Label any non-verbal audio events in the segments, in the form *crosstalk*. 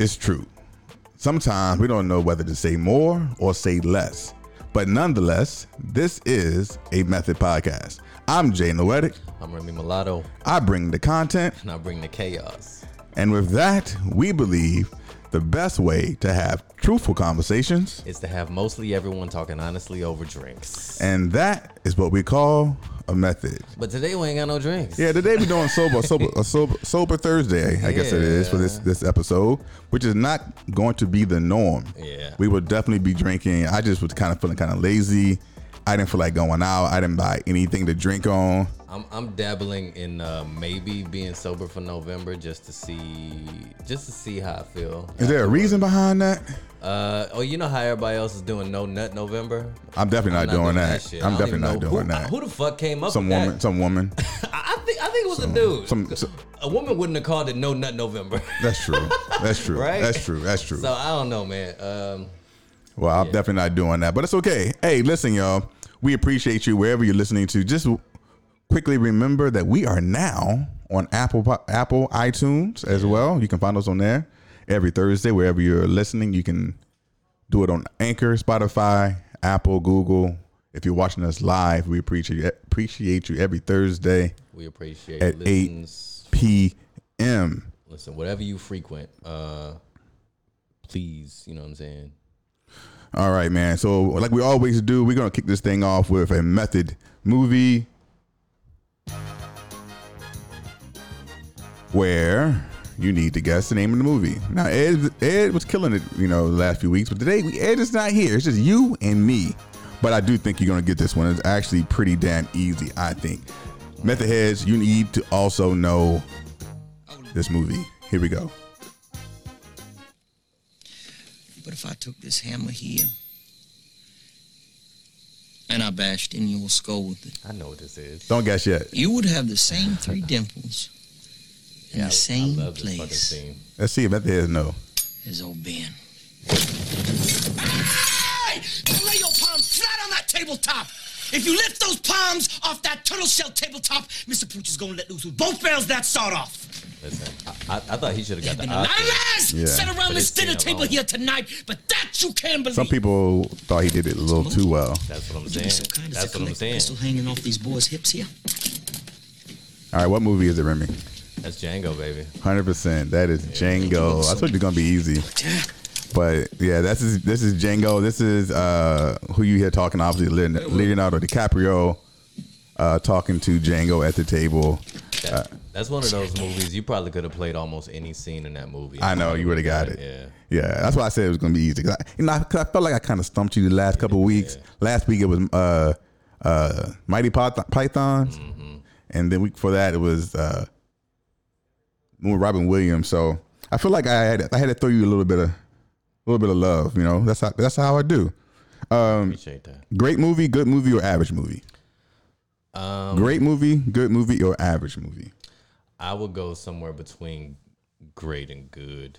It's true. Sometimes we don't know whether to say more or say less. But nonetheless, this is a Method Podcast. I'm Jay Noetic. I'm Remy Mulatto, I bring the content, and I bring the chaos. and with that, we believe the best way to have truthful conversations, is to have mostly everyone talking honestly over drinks. and that is what we call a method. But today we ain't got no drinks. Yeah, today we're doing sober, *laughs* sober, a sober, sober Thursday. I guess it is for this this episode, which is not going to be the norm. Yeah. we will definitely be drinking. I just was kind of feeling kind of lazy. I didn't feel like going out. I didn't buy anything to drink on. I'm, I'm dabbling in uh, maybe being sober for November just to see just to see how I feel. Is there a reason behind that? Uh, oh, you know how everybody else is doing no nut November? I'm definitely not, I'm doing that. shit. I'm definitely not doing who, that. Who the fuck came up some with woman, that? some woman. *laughs* I, think I think it was a dude. some- some- a woman wouldn't have called it no nut November. That's true. That's true. *laughs* Right? That's true. That's true. so I don't know, man. Um, Well, I'm definitely not doing that, but it's okay. Hey, listen, y'all. We appreciate you wherever you're listening to. Just quickly remember that we are now on Apple Apple iTunes as well. You can find us on there every Thursday wherever you're listening. You can do it on Anchor, Spotify, Apple, Google. If you're watching us live, we appreciate appreciate you every Thursday we appreciate At eight. p.m. Listen, whatever you frequent, uh, please, you know what I'm saying. All right, man. So, like we always do, we're gonna kick this thing off with a method movie where you need to guess the name of the movie. Now, Ed, Ed was killing it, you know, the last few weeks, but today Ed is not here. It's just you and me. But I do think you're gonna get this one. It's actually pretty damn easy, I think. Method heads, you need to also know this movie. Here we go. If I took this hammer here and I bashed in your skull with it, I know what this is. Don't guess yet. you would have the same three dimples in Yeah, I- the same I love this fucking place scene. Let's see if Method heads know. as old Ben. Hey! Lay your palms flat on that tabletop! If you lift those palms off that turtle shell tabletop, Mr. Pooch is gonna let loose with both barrels that sawed off. Listen, I, I, I thought he should have got Been the a lot of Oscar. lies Yeah. set around this this dinner table alone. here tonight, but that you can't believe. Some people thought he did it a little too well. That's what I'm Would you saying. so kind as That's what I'm collect the saying. pistol hanging off these boys' hips here? All right, what movie is it, Remy? That's Django, baby. Hundred percent. That is Django. I told you it's gonna be easy, Yeah. But yeah, this is this is Django. This is uh who you hear talking. Obviously, Leonardo DiCaprio uh, talking to Django at the table. That, that's one of those movies you probably could have played almost any scene in that movie. I know you would have got it. Yeah. yeah. That's why I said it was gonna be easy. 'Cause I, you know, I, 'cause I felt like I kind of stumped you the last couple of weeks. Last week it was uh uh Mighty Pyth- Pythons, Mm-hmm. and then week before that it was uh Robin Williams. So I feel like I had I had to throw you a little bit of little bit of love. You know, that's how that's how I do. Appreciate that. Great movie, good movie, or average movie. Um, Great movie, good movie, or average movie. I would go somewhere between great and good.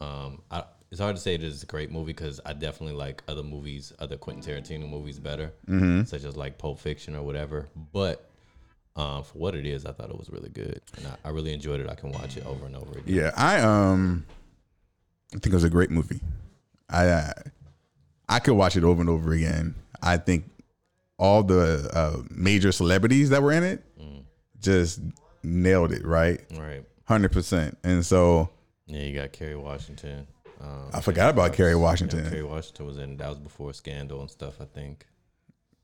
Um, I, it's hard to say it is a great movie because I definitely like other movies, other Quentin Tarantino movies better, Mm-hmm. such as like Pulp Fiction or whatever. But um, for what it is, I thought it was really good, and I, I really enjoyed it. I can watch it over and over again. Yeah, I um, I think it was a great movie. I uh, I could watch it over and over again. I think all the uh, major celebrities that were in it just nailed it right, Right. hundred percent. And so Yeah, you got Kerry Washington. Um, I forgot about Kerry Washington. Kerry Washington was in that was before Scandal and stuff. I think.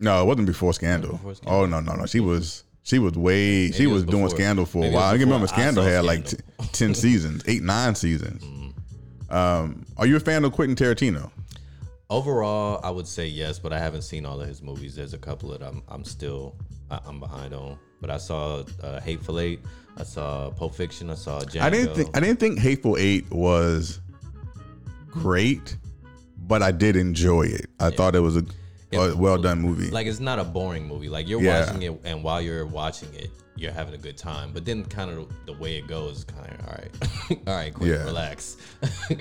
No, it wasn't before Scandal. Before Scandal? Oh no, no, no. She was she was way she it was, was doing Scandal for a maybe while. I can remember I Scandal had like t- ten *laughs* seasons, eight nine seasons. Um, are you a fan of Quentin Tarantino? Overall, I would say yes, but I haven't seen all of his movies. There's a couple that I'm I'm still I- I'm behind on. But I saw uh, Hateful Eight. I saw Pulp Fiction. I saw Django. I didn't think I didn't think Hateful Eight was great, but I did enjoy it. I thought it was a, a well done movie. like it's not a boring movie. Like you're Yeah. watching it, and while you're watching it, you're having a good time. But then, kind of the way it goes, kind of all right, *laughs* all right, quick, Yeah. relax.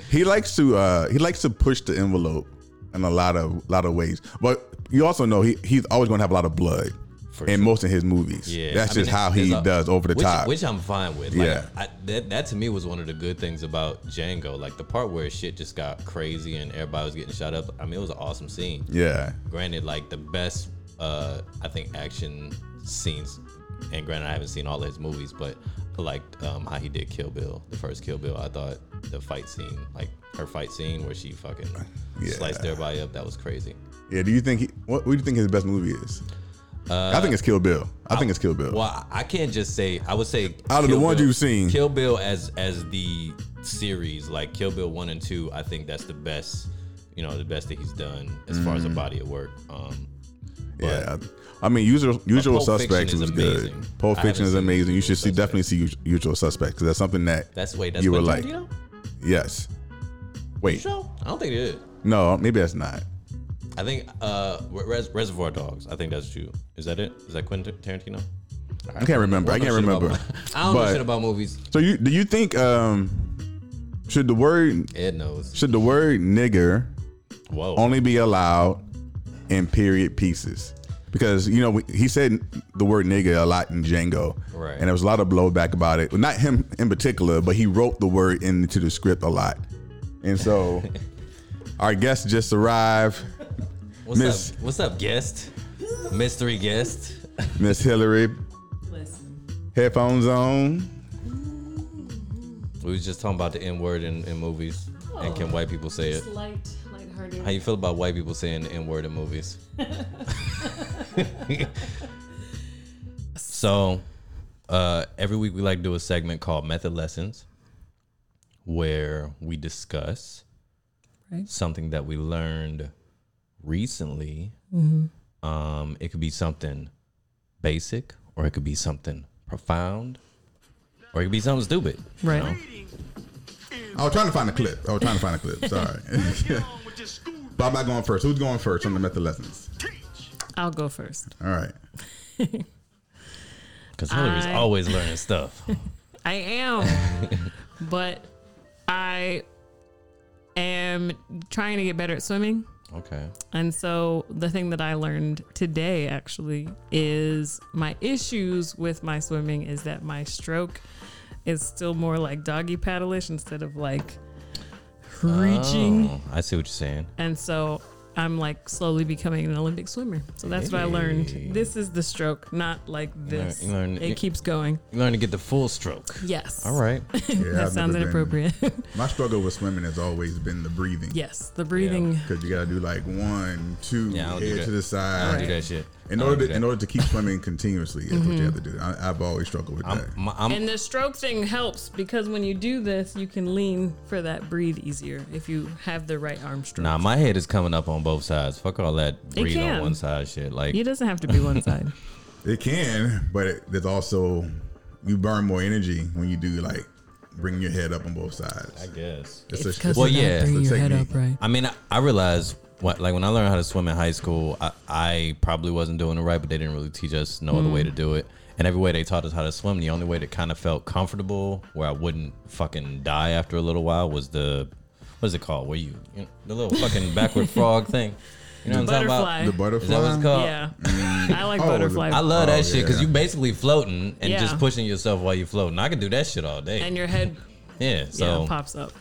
he likes to uh, he likes to push the envelope in a lot of lot of ways. But you also know he he's always going to have a lot of blood. for in sure. most of his movies. Yeah, that's I just mean, how he a- does over the which, top. which I'm fine with. Like, Yeah. I, that that to me was one of the good things about Django. Like the part where shit just got crazy and everybody was getting shot up. I mean, it was an awesome scene. yeah, Granted, like the best, uh, I think action scenes. And granted, I haven't seen all his movies, but I liked um, how he did Kill Bill, the first Kill Bill. I thought the fight scene, like her fight scene where she fucking Yeah. sliced everybody up, that was crazy. yeah. Do you think he? What, what do you think his best movie is? I think it's Kill Bill. I think it's Kill Bill. Uh, Well, I can't just say. I would say Out of the ones Bill- you've seen. Kill Bill as as the series, like Kill Bill one and two. I think that's the best. You know, the best that he's done as far Mm. as a body of work. Um, yeah, I mean, Usual Usual Pulp Suspects is was amazing. good. Pulp Fiction is amazing. You should see definitely see Usual Suspects because that's something that that's wait. That's you were like, Tarantino? yes. Wait, Show? I don't think it is. no, maybe that's not. I think uh, Res- Reservoir Dogs. I think that's you. Is that it? Is that Quentin Tarantino? I can't remember. I don't can't remember. about- *laughs* I don't But- know shit about movies. So you do you think um should the word Ed knows. should the word nigger Whoa. only be allowed in period pieces? Because you know he said the word nigger a lot in Django, Right. And there was a lot of blowback about it. Well, not him in particular, but he wrote the word into the script a lot. And so *laughs* our guest just arrived, What's Miss- up? What's up, guest? Mystery guest. Miss Hillary, Listen. headphones on. We was just talking about the N word in, in movies, and can oh, white people say it? It's light, lighthearted. How you feel about white people saying the N word in movies? *laughs* *laughs* *laughs* so, uh, every week we like to do a segment called Method Lessons, where we discuss Right. something that we learned recently. Um, it could be something basic, or it could be something profound, or it could be something stupid. you Right. know? I was trying to find a clip. I was trying to find a clip. Sorry. *laughs* but I'm not going first. Who's going first on the method lessons? I'll go first. All right. *laughs* Because Hillary's I- always learning stuff. *laughs* I am, *laughs* but I am trying to get better at swimming. Okay. And so the thing that I learned today actually is my issues with my swimming is that my stroke is still more like doggy paddleish instead of like oh, reaching. Oh, I see what you're saying. And so I'm like slowly becoming an Olympic swimmer. So that's what I learned. This is the stroke, not like this. you learn- it you- keeps going. You learn to get the full stroke. Yes. All right. *laughs* Yeah, that I've sounds never been- *laughs* My struggle with swimming has always been the breathing. yes, the breathing. Because you gotta do like one, two, Yeah, head to the I side. don't do that shit. In order don't to, in order to keep swimming continuously is what you have to do. I, I've always struggled with that. I'm, my- I'm- And the stroke thing helps because when you do this, you can lean for that breathe easier if you have the right arm stroke. nah, my head is coming up on both sides. Fuck all that breathe on one side shit. Like, It doesn't have to be one *laughs* side. It can, but it, there's also you burn more energy when you do like bring your head up on both sides. I guess. It's It's a- because Well, you're yeah, not bringing it's a your head up right. I mean, I, I realized what like when I learned how to swim in high school, I, I probably wasn't doing it right, but they didn't really teach us no other Mm. way to do it. And every way they taught us how to swim, the only way that kind of felt comfortable, where I wouldn't fucking die after a little while, was the what is it called? Where you, you know, the little fucking *laughs* backward frog thing. You know what I'm talking Butterfly. the butterfly. Is that what it's called? Yeah. *laughs* I like Oh, butterfly. I love Oh, that shit because yeah. you basically floating and Yeah. just pushing yourself while you're floating. I can do that shit all day. and your head *laughs* yeah. So, yeah, pops up.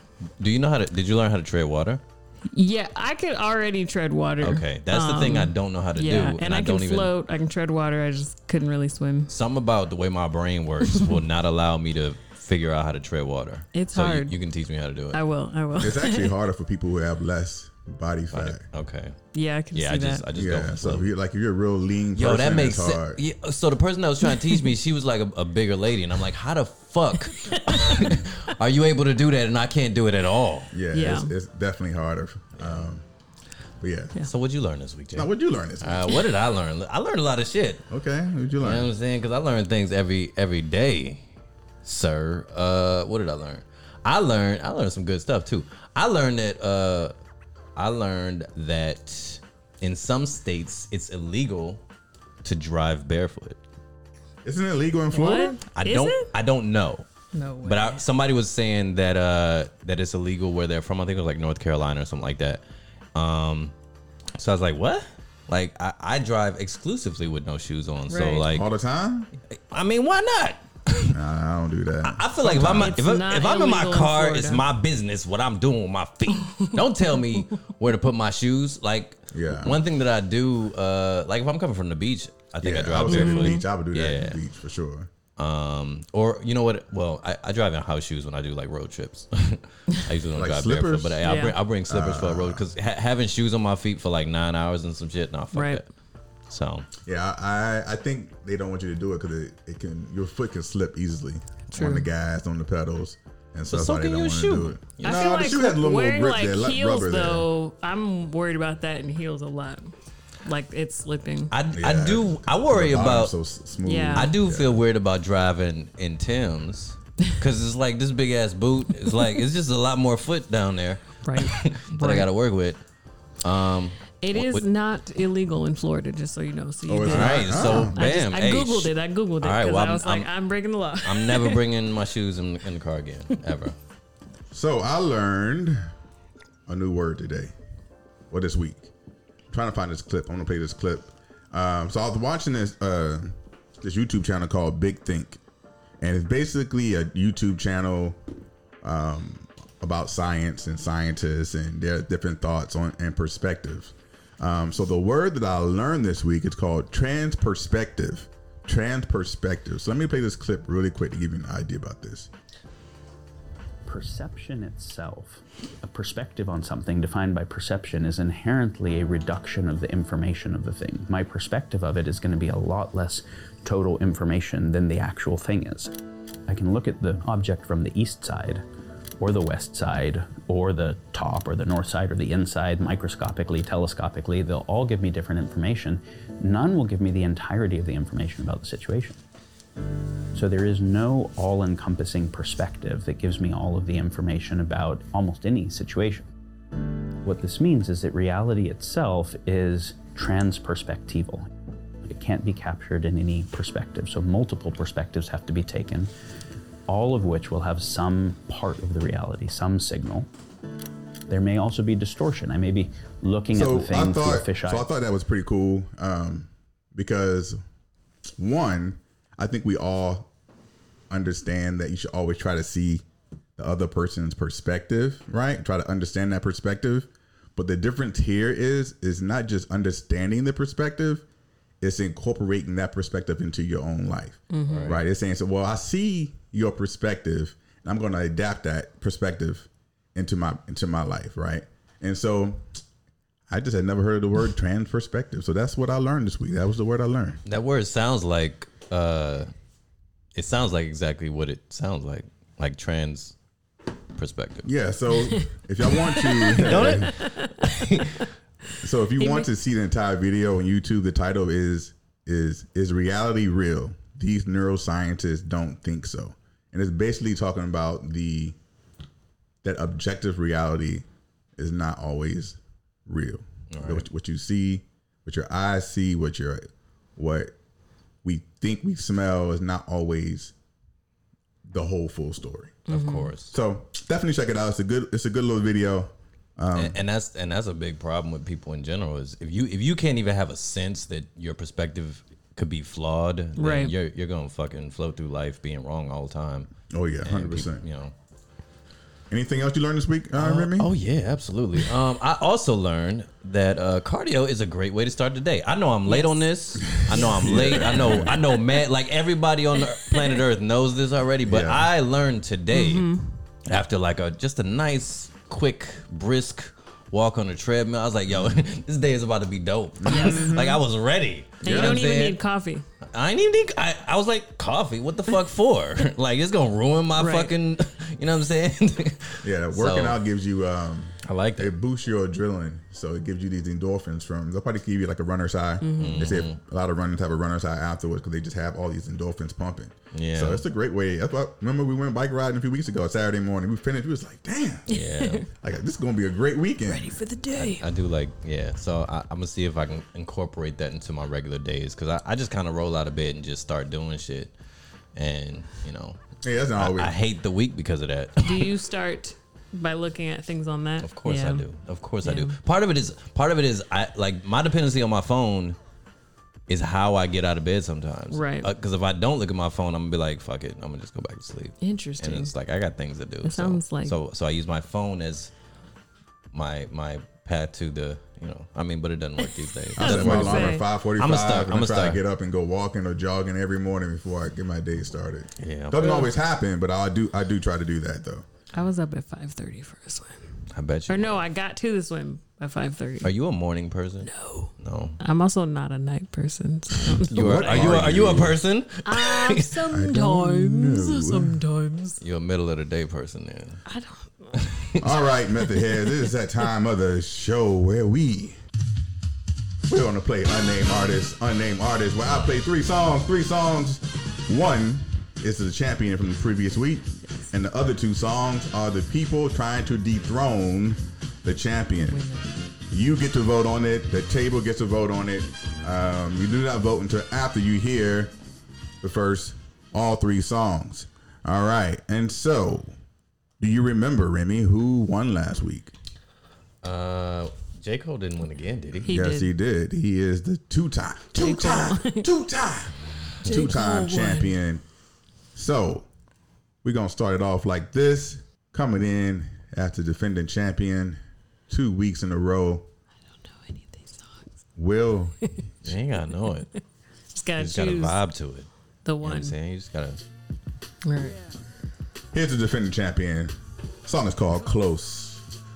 do you know how to? Did you learn how to tread water? Yeah, I could already tread water. Okay, that's the thing I don't know how to Um, Yeah, do, and, I, can don't even. float. I can tread water. I just couldn't really swim. Something about the way my brain works *laughs* will not allow me to figure out how to tread water. It's so you- hard. You, can teach me how to do it. I will. I will. It's actually *laughs* harder for people who have less body fat. okay. yeah, I can Yeah, see I just I that. just go Yeah, for the so flow. if you're, like if you're a real lean person, that makes it's sense. hard. Yeah, so the person that was trying to teach me, she was like a, a bigger lady, and I'm like, how the fuck *laughs* are you able to do that, and I can't do it at all? Yeah, Yeah. It's, it's definitely harder. Um, but yeah. So what'd you learn this week, Jay? Now, what'd you learn this week? Uh, what did I learn? I learned a lot of shit. okay, what'd you learn? You know what learn? I'm saying? Because I learn things every every day, sir. Uh, what did I learn? I learned I learned some good stuff too. I learned that uh, I learned that in some states it's illegal to drive barefoot. Isn't it legal in Florida? What? I Is don't it? I don't know. No way. But I, somebody was saying that uh, that it's illegal where they're from. I think it was like North Carolina or something like that. Um, so I was like, what? Like I, I drive exclusively with no shoes on. So Right. like, All the time? I mean, why not? Nah, I don't do that. I feel like if I'm It's if, I, not if I'm in my illegal in car, Florida. it's my business what I'm doing with my feet. Don't tell me *laughs* where to put my shoes. Like, Yeah. one thing that I do, uh, like if I'm coming from the beach, I think yeah, I I, drive would say the beach. I would do that Yeah. at the beach for sure. Um, or you know what? Well, I, I drive in house shoes when I do like road trips. *laughs* I usually don't Like drive slippers? barefoot, but I, I'll, bring, I'll bring slippers for a road because ha- having shoes on my feet for like nine hours and some shit, nah, fuck Right. that. So Yeah, I I think they don't want you to do it because it, it can your foot can slip easily True. on the gas on the pedals and so But so can don't your shoe. do it. You I No, feel the like shoe has a little more wearing grip like there, like heels rubber there. though. I'm worried about that in heels a lot. Like it's slipping. I, Yeah. I do I worry about so s- smooth. Yeah. I do feel weird about driving in Timbs because it's like this big ass boot. It's like it's just a lot more foot down there right. *laughs* that I got to work with. Um, It What- is what- not illegal in Florida, just so you know. So you Oh, it's did. not? right, so bam, I, just, I hey, googled sh- it. I googled it All right, because well, I was I'm- like, I'm, breaking the law. I'm never *laughs* bringing my shoes in, in the car again ever. So I learned a new word today. Well, this week. I'm trying to find this clip. I'm gonna play this clip. Um, so I was watching this uh, this YouTube channel called Big Think, and it's basically a YouTube channel um, about science and scientists and their different thoughts on and perspectives. Um, so the word that I learned this week is called transperspective. Transperspective. So let me play this clip really quick to give you an idea about this. perception itself, a perspective on something defined by perception, is inherently a reduction of the information of the thing. My perspective of it is going to be a lot less total information than the actual thing is. I can look at the object from the east side, or the west side, or the top, or the north side, or the inside, microscopically, telescopically. They'll all give me different information. None will give me the entirety of the information about the situation. So there is no all encompassing perspective that gives me all of the information about almost any situation. What this means is that reality itself is transperspectival. It can't be captured in any perspective. So multiple perspectives have to be taken, all of which will have some part of the reality, some signal. There may also be distortion. I may be looking at the thing through a fisheye. So I thought that was pretty cool um, because one, I think we all understand that you should always try to see the other person's perspective, right? Try to understand that perspective. But the difference here is is not just understanding the perspective, it's incorporating that perspective into your own life. Right. It's saying so well, I see your perspective and I'm gonna adapt that perspective into my into my life, right? And so I just had never heard of the word trans perspective. So that's what I learned this week. That was the word I learned. That word sounds like uh, it sounds like exactly what it sounds like, like trans perspective. Yeah. So if y'all want to, *laughs* *laughs* so if you want to see the entire video on YouTube, the title is is is reality real? These neuroscientists don't think so, and it's basically talking about the that objective reality is not always real. What, what you see, what your eyes see, what your what we think we smell is not always the whole full story. Of mm-hmm. course. So definitely check it out. It's a good it's a good little video. Um, and, and that's and that's a big problem with people in general is if you if you can't even have a sense that your perspective could be flawed, then Right. you're you're gonna fucking float through life being wrong all the time. Oh yeah, hundred percent. You know. Anything else you learned this week, uh, Remy? Oh yeah, absolutely. *laughs* Um, I also learned that uh, cardio is a great way to start the day. I know I'm late on this. I know I'm *laughs* late. I know I know man like everybody on the planet Earth knows this already, but Yeah. I learned today after like a just a nice, quick, brisk walk on the treadmill. I was like, yo, *laughs* this day is about to be dope. *laughs* like I was ready. and know you what don't even saying? need coffee. I ain't even need, I, I was like, coffee, what the fuck for? *laughs* like it's gonna ruin my Right. fucking you know what I'm saying? Yeah, working So- out gives you um I like that. it boosts your adrenaline. So it gives you these endorphins from they'll probably give you like a runner's high. Mm-hmm. They say a lot of runners have a runner's high afterwards because they just have all these endorphins pumping. Yeah. So it's a great way. That's why remember we went bike riding a few weeks ago, Saturday morning. We finished, we was like, damn. Yeah. *laughs* Like this is gonna be a great weekend. Ready for the day. I do like, yeah. So I, I'm gonna see if I can incorporate that into my regular days because I, I just kind of roll out of bed and just start doing shit, and you know, Yeah, that's not I, I hate the week because of that. Do you start by looking at things on that. Of course Yeah. I do. Of course I do. Part of it is part of it is I like my dependency on my phone is how I get out of bed sometimes. Right. Uh, because if I don't look at my phone, I'm gonna be like, fuck it, I'm gonna just go back to sleep. Interesting. And it's like I got things to do. It so- sounds like- so. So I use my phone as my my path to the you know. I mean, but it doesn't work these days. *laughs* I doesn't set my work. gonna alarm say. at five forty I'ma five. start- and I'ma I try start. to get up and go walking or jogging every morning before I get my day started. Yeah. Doesn't always happen, but I do I do try to do that though. I was up at 5:30 for a swim. I bet you. Or no, I got to the swim at 5:30. Are you a morning person? No. No. I'm also not a night person. So. *laughs* You are, What are you? A, are are you a person? um, *laughs* know. sometimes, sometimes. You're a middle of the day person then. I don't. *laughs* All right, method heads. This is that time of the show where we we're gonna play unnamed artists, unnamed artists. Where I play three songs, three songs. One is the champion from the previous week, and the other two songs are the people trying to dethrone the champion. You get to vote on it. The table gets to vote on it. Um, you do not vote until after you hear the first all three songs. All right, and so do you remember Remy who won last week? Uh, J Cole didn't win again, did he? He yes, did. he did. He is the two-time, J. Cole. two-time, two-time, *laughs* two-time Cole won. champion. So we're gonna start it off like this. Coming in after defending champion two weeks in a row. I don't know any of these songs. Will *laughs* You ain't gotta know it. You Just gotta just gotta choose vibe to it. the You know what one. I'm saying? You just gotta. Right. here's the defending champion. Song is called Close.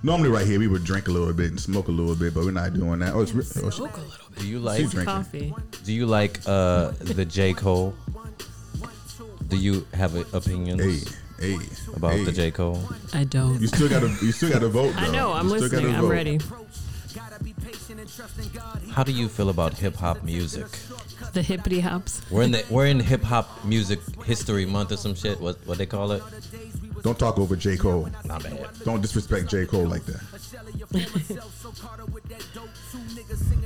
Normally, right here, we would drink a little bit and smoke a little bit, but we're not doing that. Oh, it's, re- oh, she- Smoke a little bit. Do you like? Drinking. Coffee. Do you like uh the J Cole? Do you have a, opinions hey, hey, about hey. the J Cole? I don't. You still gotta, you still gotta vote. *laughs* I know. I'm listening. I'm vote. ready. How do you feel about hip hop music? The hippity hops. We're in the we're in hip hop music history month or some shit. What what they call it? Don't talk over J Cole. Not bad. Don't disrespect J Cole like that.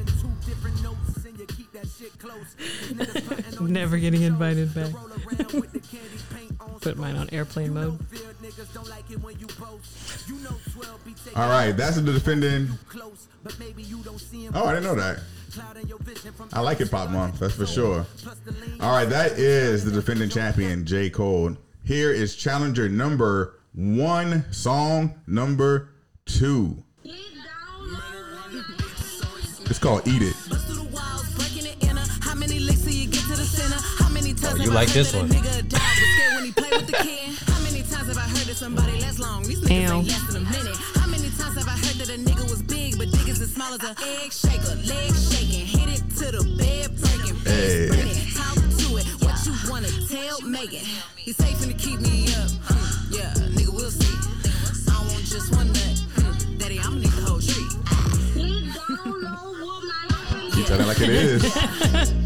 *laughs* *laughs* *laughs* Never getting invited back. Put mine on airplane mode. All right, that's the defending. Oh, I didn't know that. I like it, Pop month, that's for sure. All right, that is the defending champion, J. Cole. Here is challenger number one, song number two. It's called Eat It. Hit it to the bed breaking, Hey. spin it, talk to you wanna? He's safe finna keep me up, yeah, nigga, we'll see. I want just one nut, daddy, I'ma need the whole tree. You tell it like it is. *laughs*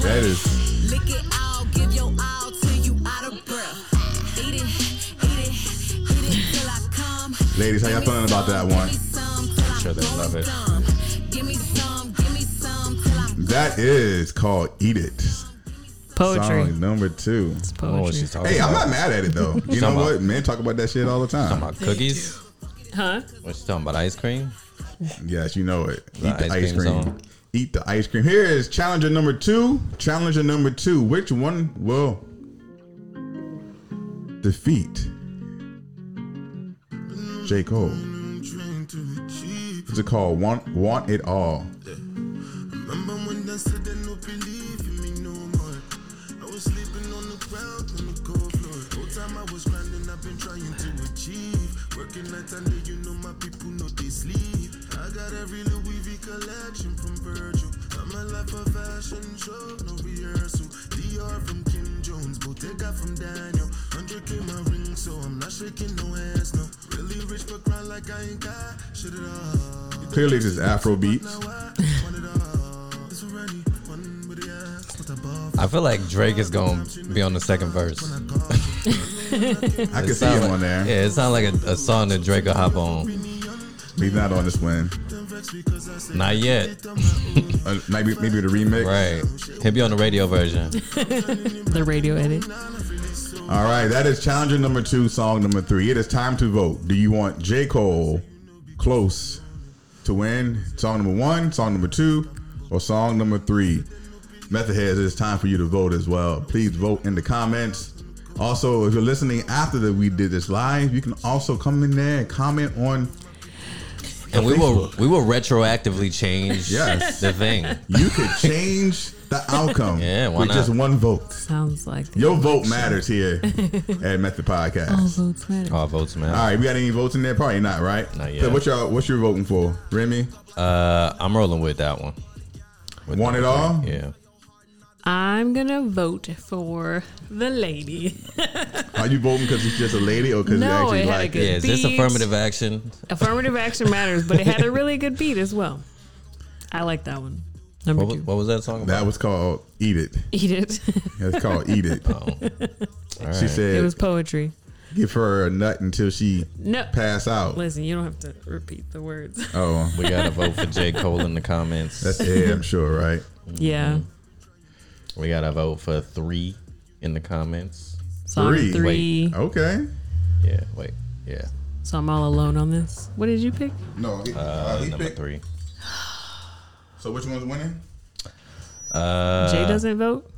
that is. Lick it all, give your all till you out of breath. Eat it, eat it, eat it till I come. Ladies, how y'all feeling about that one? Sure they love it. Give me some, give me some That is called Eat It. Poetry. Song number two. It's I don't know what poetry. she's talking Hey, I'm not mad at it though. *laughs* You know Talking about- what? Men talk about that shit all the Talking time. about cookies? Huh? What you talking about? Ice cream? Yes, you know it. Eat The the ice ice cream cream. Eat the ice cream. Here is challenger number two. Challenger number two. Which one will defeat J. Cole? What's it called? Want Want It All. I was grinding, I've been trying to achieve. Working night and fashion show, no rehearsal. Dior from Kim Jones, Bottega from Daniel. 100k my ring, so I'm not shaking no ass, no. Really rich but grind like I ain't got shit at all. Clearly, this is Afro beats. I feel like Drake is gonna be on the second verse. *laughs* I can see Sound him like- on there. Yeah, it sounds like a, a song that Drake will hop on. He's not on this one. Not yet. Uh, maybe maybe the remix. Right. He'll be on the radio version. *laughs* The radio edit. All right, that is challenger number two, song number three. It is time to vote. Do you want J. Cole close to win song number one, song number two, or song number three? Method heads, it's time for you to vote as well. Please vote in the comments. Also, if you're listening after that we did this live, you can also come in there and comment on. And we will we will retroactively change Yes. the thing. You could change the outcome *laughs* Yeah, why with just one vote. Sounds like the Your vote election. matters here *laughs* at Method Podcast. All votes matter. All votes, matter. All right, we got any votes in there? Probably not, right? Not yet. So what y'all what you voting for? Remy? Uh, I'm rolling with that one. With Want it all? Yeah. I'm gonna vote for the lady. Are you voting because it's just a lady or because No, you actually it had a like good- it? Yeah. Is this affirmative action? Affirmative action matters, but it had a *laughs* really good beat as well. I like that one. Number What was, two. what was that song about? That was called Eat It. Eat it. It's called Eat It. Oh. *laughs* All She right. it was poetry. give her a nut until she No. pass out. Listen, you don't have to repeat the words. Oh, We gotta vote for J. Cole in the comments. that's Ed, I'm sure, right? Yeah. Mm-hmm. We gotta vote for three in the comments. Song Three. three. Okay. Yeah. Wait. Yeah. So I'm all alone on this. What did you pick? No, he, uh, Uh, he number picked. three. So which one's winning? Uh, Jay doesn't vote.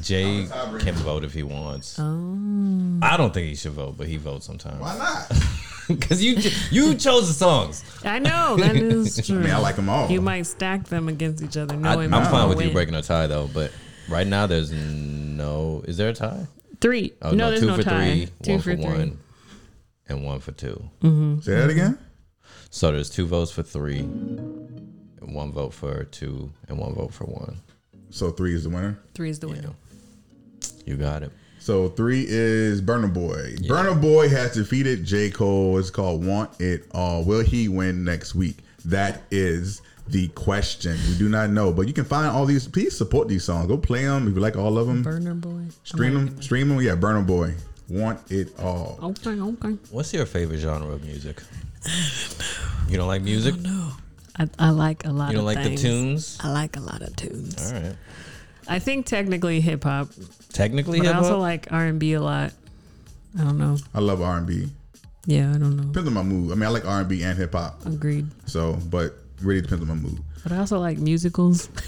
Jay I'm a tiebreaker. can vote if he wants. Oh. I don't think he should vote, but he votes sometimes. Why not? *laughs* Because you you chose the songs. I know that is *laughs* I true. mean, I like them all. You might stack them against each other, I, knowing I'm fine gonna with you breaking a tie though, but right now there's no. Is there a tie? three. Oh no, there's two no for tie. three, Two one for, for, three. one, and one for two. Mm-hmm. Say that again. So there's two votes for three, and one vote for two, and one vote for one. So three is the winner. Three is the winner. You got it. So three is Burna Boy. Burna Boy has defeated J. Cole. It's called Want It All. Will he win next week? That is the question. We do not know, but you can find all these. Please support these songs. Go play them if you like all of them. Burna Boy. Stream them. Stream them. Yeah, Burna Boy. Want It All. Okay, okay. What's your favorite genre of music? You don't like music? No, I, I like a lot. You don't of like things. the tunes? I like a lot of tunes. All right. I think technically hip hop, Technically, but hip I also like R and B a lot. I don't know. I love R and B. Yeah, I don't know. Depends on my mood. I mean, I like R and B and hip hop. Agreed. So, but really depends on my mood. But I also like musicals. *laughs*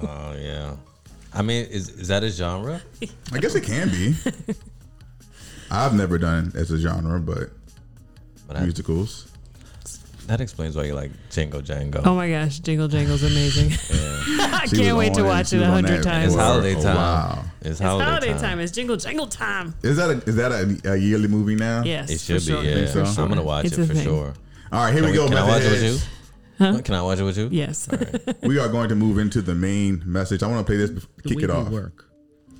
Oh yeah. I mean, is is that a genre? I guess it can be. *laughs* I've never done it as a genre, but But I, musicals. that explains why you like Django Django. Oh my gosh, Jingle Jangle's amazing. *laughs* I She can't was wait to on watch She it was a on hundred that times. It's for holiday a time. Wow. It's It's holiday, holiday time. time. It's Jingle Jangle time. Is that a, is that a, a yearly movie now? Yes, It for should sure. be. Yeah, so? I'm gonna watch It's it for thing. sure. All right, here Can, we go. can I watch it with Method you? Heads. Can I watch it with you? Yes. *laughs* We are going to move into the main message. I want to play this. bef- the Kick it off. work.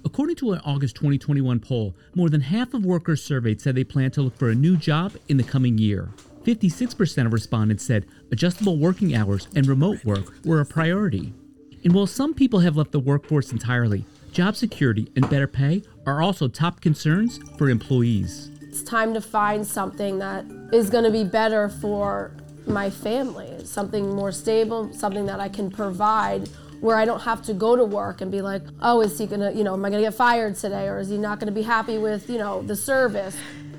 According to an August 2021 poll, more than half of workers surveyed said they plan to look for a new job in the coming year. 56% of respondents said adjustable working hours and remote work were a priority. And while some people have left the workforce entirely, job security and better pay are also top concerns for employees. It's time to find something that is going to be better for my family, something more stable, something that I can provide where I don't have to go to work and be like, oh, is he going to, you know, am I going to get fired today or is he not going to be happy with, you know, the service?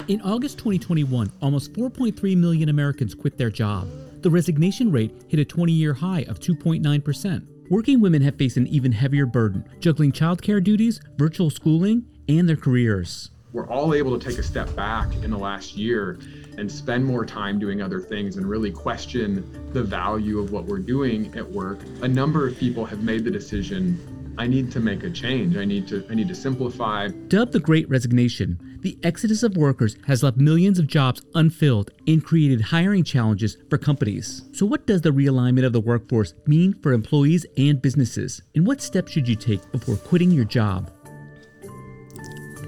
In August 2021, almost 4.3 million Americans quit their job. The resignation rate hit a 20 year high of 2.9%. Working women have faced an even heavier burden, juggling childcare duties, virtual schooling, and their careers. we're all able to take a step back in the last year and spend more time doing other things and really question the value of what we're doing at work. A number of people have made the decision I need to make a change. I need to I need to simplify. Dubbed the Great Resignation, the exodus of workers has left millions of jobs unfilled and created hiring challenges for companies. So, what does the realignment of the workforce mean for employees and businesses? And what steps should you take before quitting your job?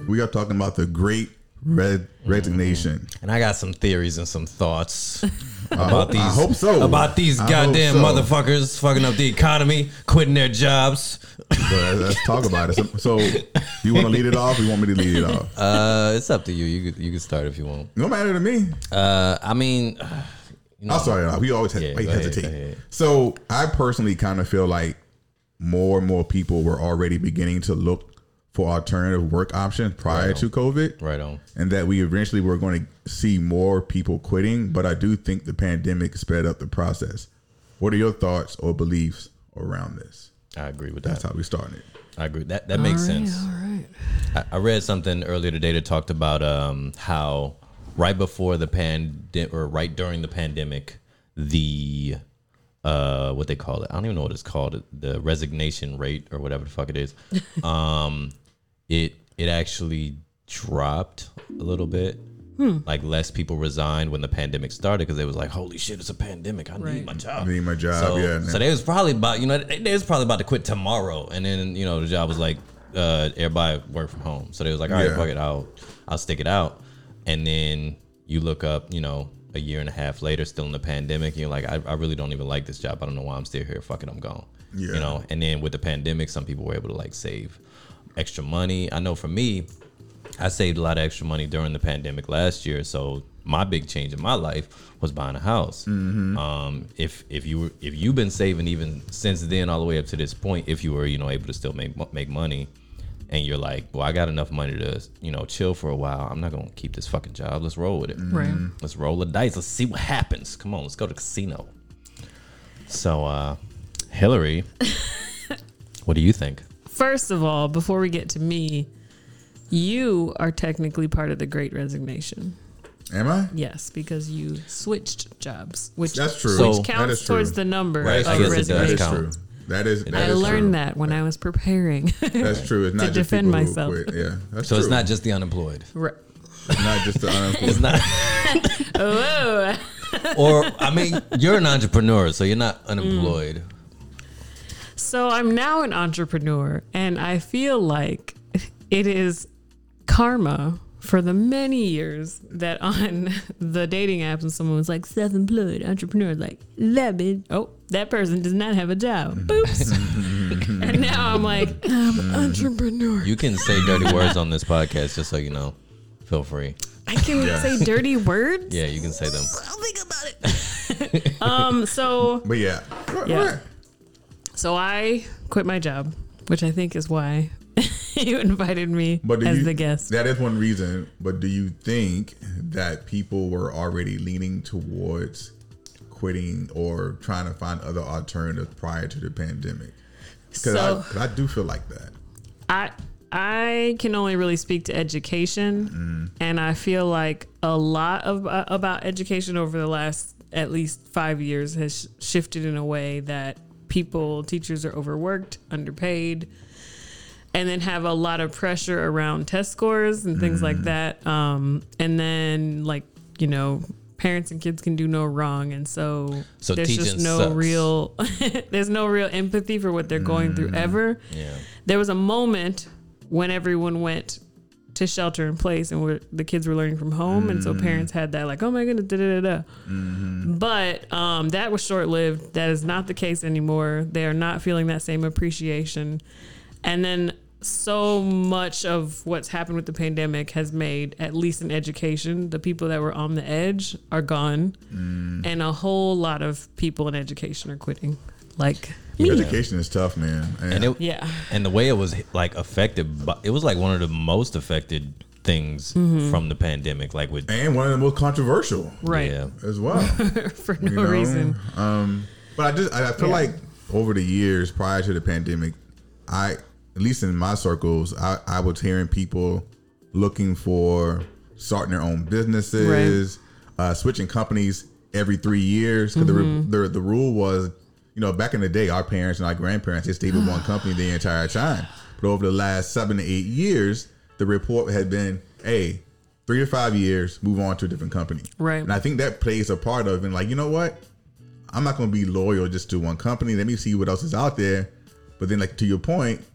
We are talking about the Great Red Resignation. And I got some theories and some thoughts *laughs* about these. I hope so. About these I goddamn so. motherfuckers fucking up the economy, quitting their jobs. But let's *laughs* talk about it. So, so you want to lead it off? Or you want me to lead it off? Uh, it's up to you. You could you can start if you want. No matter to me. Uh, I mean, *sighs* You know, I'm sorry, we always Yeah, he- ahead, hesitate. go ahead. So I personally kind of feel like more and more people were already beginning to look for alternative work options prior Right to. COVID, Right on. and that we eventually were going to see more people quitting. But I do think the pandemic sped up the process. What are your thoughts or beliefs around this? I agree with That's that. That's how we started. I agree. That that makes All right, sense. All right. I, I read something earlier today that talked about um, how right before the pandemic or right during the pandemic, the uh, what they call it, I don't even know what it's called, the resignation rate or whatever the fuck it is. *laughs* um, it it actually dropped a little bit. Like less people resigned when the pandemic started because they was like, "Holy shit, it's a pandemic! I Right. need my job." I need my job. So, yeah, so they was probably about you know they, they was probably about to quit tomorrow, and then you know the job was like uh, everybody work from home, so they was like, all right, Yeah. fuck it, I'll I'll stick it out, and then you look up, you know, a year and a half later, still in the pandemic, and you're like, I, I really don't even like this job. I don't know why I'm still here. Fuck it, I'm gone. Yeah. You know, and then with the pandemic, some people were able to like save extra money. I know for me, I saved a lot of extra money during the pandemic last year. So my big change in my life was buying a house. Um, if if you were if you've been saving even since then all the way up to this point, if you were you know able to still make make money, and you're like, well, I got enough money to you know chill for a while. I'm not gonna keep this fucking job. Let's roll with it. Right. Let's roll the dice. Let's see what happens. Come on, let's go to the casino. So, uh, Hillary, *laughs* what do you think? First of all, before we get to me, you are technically part of the Great Resignation. Am I? Yes, because you switched jobs, which That's true. Which That counts is true. towards the number Right, of resignations. That is true. That is. That I is learned true. that when I was preparing. That's true. It's *laughs* not to just defend myself. quit. Yeah, that's So true. it's not just the unemployed. Right. It's not just the unemployed. It's not. *laughs* Oh, or I mean, you're an entrepreneur, so you're not unemployed. Mm. So I'm now an entrepreneur, and I feel like it is karma for the many years that on *laughs* the dating apps, and someone was like self-employed entrepreneur, like that bitch. Oh, that person does not have a job. Boops. *laughs* and now I'm like, I'm entrepreneur. You can say dirty words on this podcast, just so you know. Feel free. I can say dirty words. Yeah, you can say them. I'll think about it. *laughs* um. So But yeah, Yeah. So I quit my job, which I think is why *laughs* you invited me But as you, the guest. That is one reason. But do you think that people were already leaning towards quitting or trying to find other alternatives prior to the pandemic? Because So- I, I do feel like that. I I can only really speak to education, and I feel like a lot of uh, about education over the last at least five years has sh- shifted in a way that people, teachers are overworked, underpaid, and then have a lot of pressure around test scores and things like that. Um, and then like you know. Parents and kids can do no wrong, and so, So there's just no sucks. real, *laughs* there's no real empathy for what they're going through ever Yeah. there was a moment when everyone went to shelter in place and where the kids were learning from home. And so mm. parents had that like oh my goodness da, da, da, da. Mm-hmm. but um, that was short-lived. That is not the case anymore. They are not feeling that same appreciation. And then so much of what's happened with the pandemic has made at least in education the people that were on the edge are gone. Mm. And a whole lot of people in education are quitting like Education is tough, man. And it, yeah and the way it was like affected, by, it was like one of the most affected things Mm-hmm. from the pandemic. Like with and one of the most controversial right yeah, as well. *laughs* for no you know? reason Um, but I just I I feel Yeah. like over the years prior to the pandemic, I at least in my circles, I, I was hearing people looking for starting their own businesses, uh, switching companies every three years because Mm-hmm. the, the the rule was, you know, back in the day, our parents and our grandparents they stayed with one company the entire time. But over the last seven to eight years, the report had been, hey. Three to five years, move on to a different company. Right. And I think that plays a part of, and like, you know what? I'm not going to be loyal just to one company. Let me see what else is out there. But then, like to your point,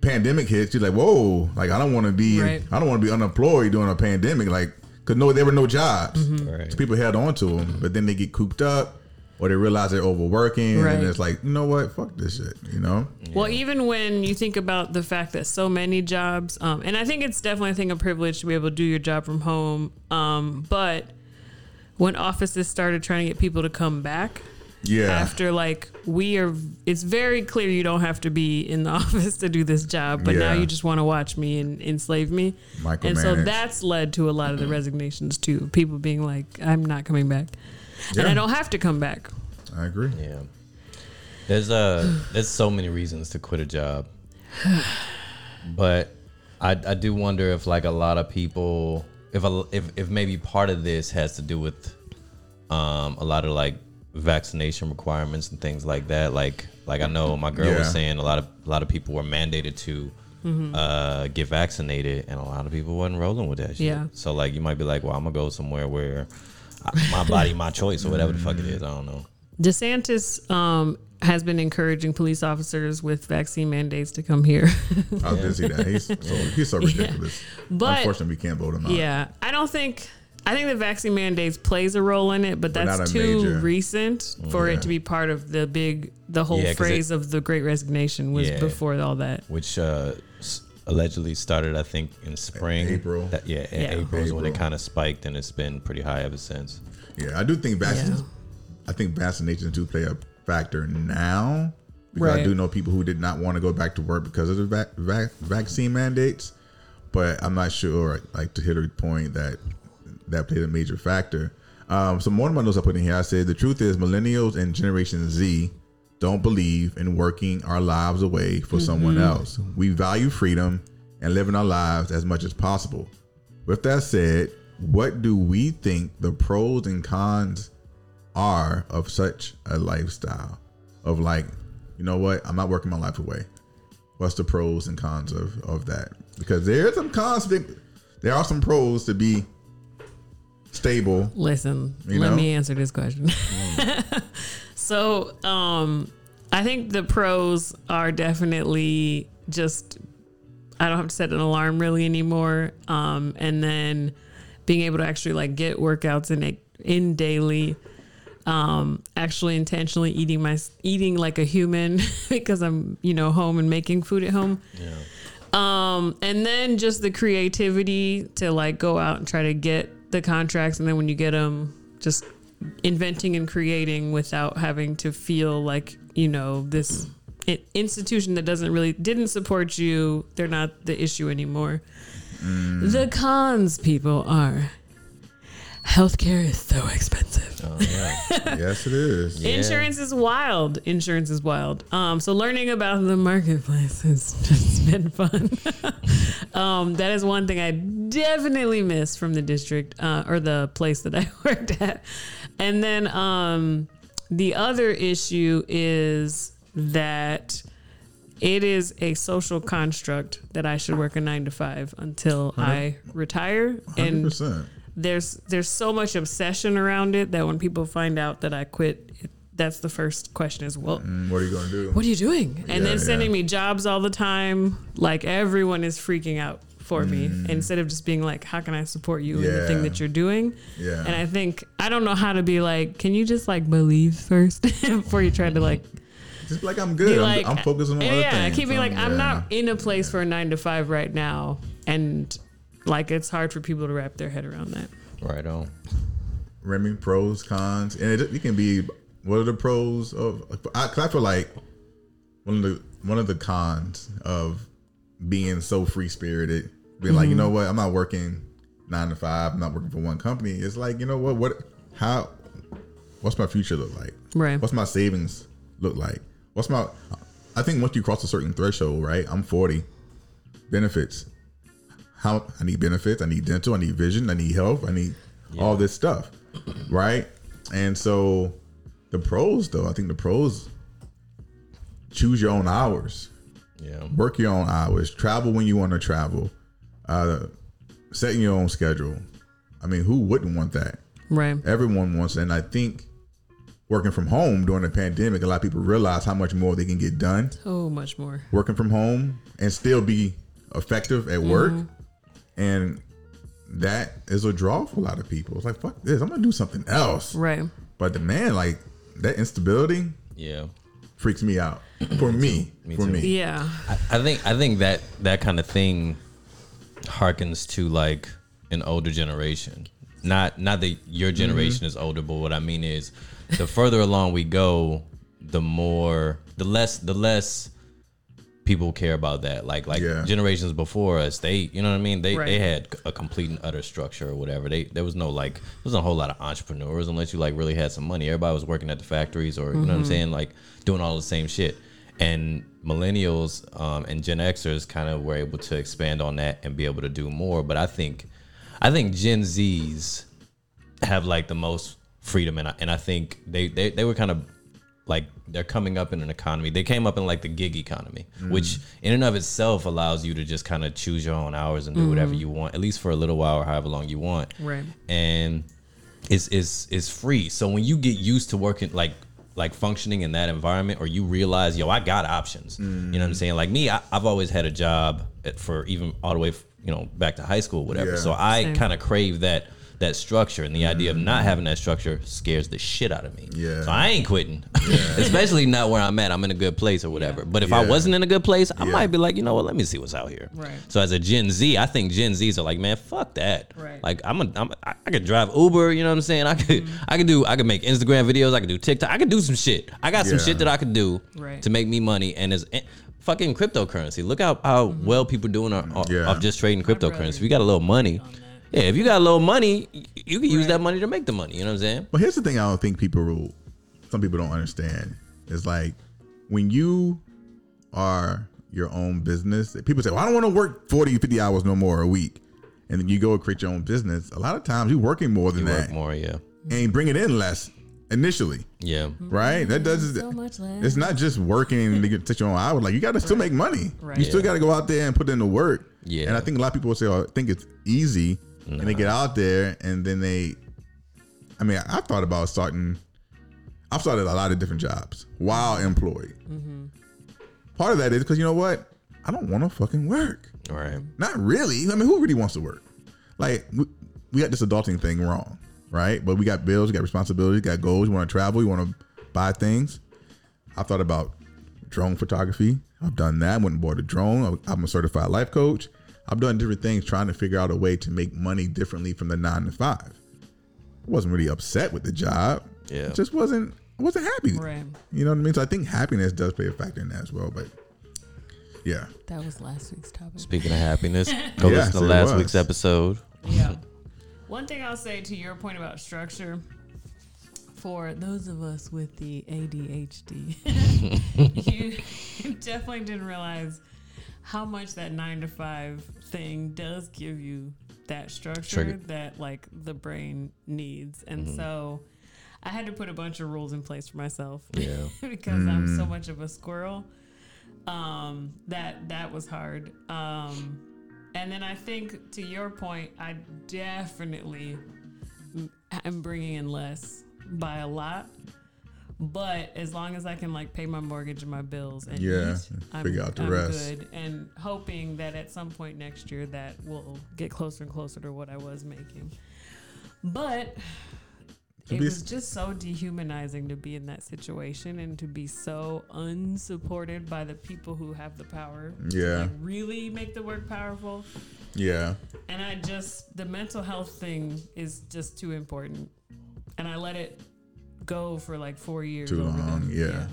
pandemic hits. You're like, whoa! Like I don't want to be, Right. I don't want to be unemployed during a pandemic. Like, cause no, there were no jobs. Mm-hmm. Right. So people held on to them, but then they get cooped up, or they realize they're overworking, Right. and it's like, you know what? Fuck this shit. You know? Well, even when you think about the fact that so many jobs, um, and I think it's definitely a thing of privilege to be able to do your job from home, um, but when offices started trying to get people to come back Yeah. after like we are it's very clear you don't have to be in the *laughs* office to do this job but now you just want to watch me and enslave me and so that's led to a lot of the resignations too people being like i'm not coming back and i don't have to come back I agree. Yeah. There's uh there's so many reasons to quit a job. *sighs* But I I do wonder if like a lot of people if a, if if maybe part of this has to do with um a lot of like vaccination requirements and things like that. Like like I know my girl Yeah. was saying a lot of a lot of people were mandated to uh get vaccinated and a lot of people wasn't rolling with that shit. Yeah. So like you might be like, well, I'm gonna go somewhere where I- my body, my choice, or whatever the fuck it is. I don't know. desantis um, has been encouraging police officers with vaccine mandates to come here I was *laughs* busy that. He's so, he's so ridiculous. But- Unfortunately, we can't vote him out. Yeah, I don't think. I think the vaccine mandates plays a role in it, but But that's a too major- recent for Yeah. it to be part of the big, the whole Yeah, 'cause phrase it- of the Great Resignation was Yeah. before all that. which uh, s- allegedly started, I think, in spring. April. That, yeah, in Yeah. April is when it kind of spiked, and it's been pretty high ever since. Yeah, I do think vaccines. Yeah. I think vaccinations do play a factor now because I do know people who did not want to go back to work because of the vac- vac- vaccine mandates. But I'm not sure, like to Hillary's point, that that played a major factor. Um, so one of my notes I put in here, I said the truth is millennials and Generation Z don't believe in working our lives away for mm-hmm. someone else. We value freedom and living our lives as much as possible. With that said, what do we think the pros and cons are of such a lifestyle? Of like, you know what, I'm not working my life away. What's the pros and cons of of that? Because there are some cons. There are some pros to be stable. Listen, let know? me answer this question. Mm. *laughs* so, um, I think the pros are definitely just I don't have to set an alarm really anymore. Um, and then being able to actually like get workouts in in daily. Um, actually intentionally eating my eating like a human *laughs* because I'm you know home and making food at home. Um, and then just the creativity to like go out and try to get the contracts, and then when you get them, just inventing and creating without having to feel like you know this institution that doesn't really didn't support you. They're not the issue anymore. Mm. The cons, people, are healthcare is so expensive. Oh, yeah. *laughs* yes, it is. Insurance is wild. Insurance is wild. Um, so learning about the marketplace has *laughs* just been fun. *laughs* um, that is one thing I definitely miss from the district uh, or the place that I worked at. And then um, the other issue is that it is a social construct that I should work a nine to five until I retire. And 100%. There's there's so much obsession around it that when people find out that I quit, it, that's the first question is, well, Mm, What are you going to do? what are you doing? And Yeah, then sending yeah. me jobs all the time. Like everyone is freaking out for me Mm. instead of just being like, how can I support you in the thing that you're doing? Yeah. And I think I don't know how to be like, can you just like believe first *laughs* before you try to like Just like I'm good. I'm, I'm focusing on other yeah, things. keep being like, Um, I'm not in a place for a nine to five right now, and like it's hard for people to wrap their head around that. Right on. Remy, pros, cons, and it, it can be what are the pros of? I, 'cause I feel like one of the one of the cons of being so free spirited, being like, you mm-hmm. know what, I'm not working nine to five, I'm not working for one company. It's like, you know what, what, how, what's my future look like? Right. What's my savings look like? What's my? I think once you cross a certain threshold, right? I'm 40. Benefits. How I need benefits. I need dental. I need vision. I need health. I need all this stuff, right? And so, the pros, though, I think the pros choose your own hours, Yeah. work your own hours, travel when you want to travel, uh, setting your own schedule. I mean, who wouldn't want that? Right. Everyone wants, and I think working from home during the pandemic, a lot of people realize how much more they can get done So much more. working from home and still be effective at work. And that is a draw for a lot of people. It's like, fuck this, I'm gonna do something else. Right. But the man, like that instability Yeah. freaks me out. For me. *clears throat* Me for too. me. Yeah. I, I think I think that that kind of thing harkens to like an older generation. not not that your mm-hmm. generation is older, but what I mean is, the further along we go, the more, the less, the less people care about that. Like like Yeah. generations before us, they you know what I mean. They Right. they had a complete and utter structure or whatever. They there was no like there was a whole lot of entrepreneurs unless you like really had some money. Everybody was working at the factories or you know what I'm saying, like doing all the same shit. And millennials um, and Gen Xers kind of were able to expand on that and be able to do more. But I think I think Gen Zs have like the most freedom and I, and I think they, they they were kind of like they're coming up in an economy. They came up in like the gig economy, which in and of itself allows you to just kind of choose your own hours and do whatever mm. you want, at least for a little while or however long you want. Right. And it's it's it's free. So when you get used to working like like functioning in that environment or you realize, yo, I got options. You know what I'm mm. saying? Like me, I, I've always had a job at, for even all the way, you know, back to high school, whatever. Yeah. So I kind of crave that that structure and the idea of not having that structure scares the shit out of me. Yeah. So I ain't quitting. *laughs* Especially not where I'm at. I'm in a good place or whatever. But if I wasn't in a good place, I Yeah. might be like, you know what, let me see what's out here. Right. So as a Gen Z, I think Gen Zs are like, man, fuck that. Right. Like I'm a, I'm a I I could drive Uber, you know what I'm saying? I could Mm-hmm. I could do I could make Instagram videos, I could do TikTok, I could do some shit. I got some shit that I could do Right. to make me money and is fucking cryptocurrency. Look how how Mm-hmm. well people doing are, are- Yeah. off just trading cryptocurrency. We got a little money, yeah, if you got a little money, you can use that money to make the money. You know what I'm saying? But here's the thing I don't think people will, some people don't understand. It's like when you are your own business, people say, well, I don't want to work 40, 50 hours no more a week. And then you go and create your own business. A lot of times you're working more than You that work more, yeah, and bring it in less initially. yeah. Right? That does mm-hmm. So much less. It's not just working to get take your own hours. Like you got to still make money. Right. You still got to go out there and put in the work. Yeah. And I think a lot of people will say, "Oh, think it's easy," and they get out there and then they. I mean, I thought about starting. I've started a lot of different jobs while employed. Mm-hmm. Part of that is because you know what? I don't want to fucking work. All right. Not really. I mean, who really wants to work? Like, we, we got this adulting thing wrong, right? But we got bills, we got responsibilities, we got goals. You want to travel, you want to buy things. I thought about drone photography. I've done that. Went and bought a drone. I'm a certified life coach. I've done different things trying to figure out a way to make money differently from the nine to five. I wasn't really upset with the job. Yeah. It just wasn't. I wasn't happy. Right. You know what I mean? So I think happiness does play a factor in that as well. But yeah, That was last week's topic. Speaking of happiness, *laughs* go Yes, listen to last was. week's episode. Yeah. *laughs* One thing I'll say to your point about structure, for those of us with the ADHD, *laughs* you, you definitely didn't realize how much that nine to five thing does give you that structure Trigger. that like the brain needs. And so I had to put a bunch of rules in place for myself. Yeah. *laughs* because I'm so much of a squirrel. Um, that that was hard. Um, and then I think to your point, I definitely am bringing in less by a lot. But as long as I can like pay my mortgage and my bills and Yeah, eat, I'm, figure out the I'm rest. good. And hoping that at some point next year that will get closer and closer to what I was making. But it be- was just so dehumanizing to be in that situation and to be so unsupported by the people who have the power Yeah. like, really make the work powerful. yeah. And I just the mental health thing is just too important. And I let it go for like four years. Too over long, them. yeah.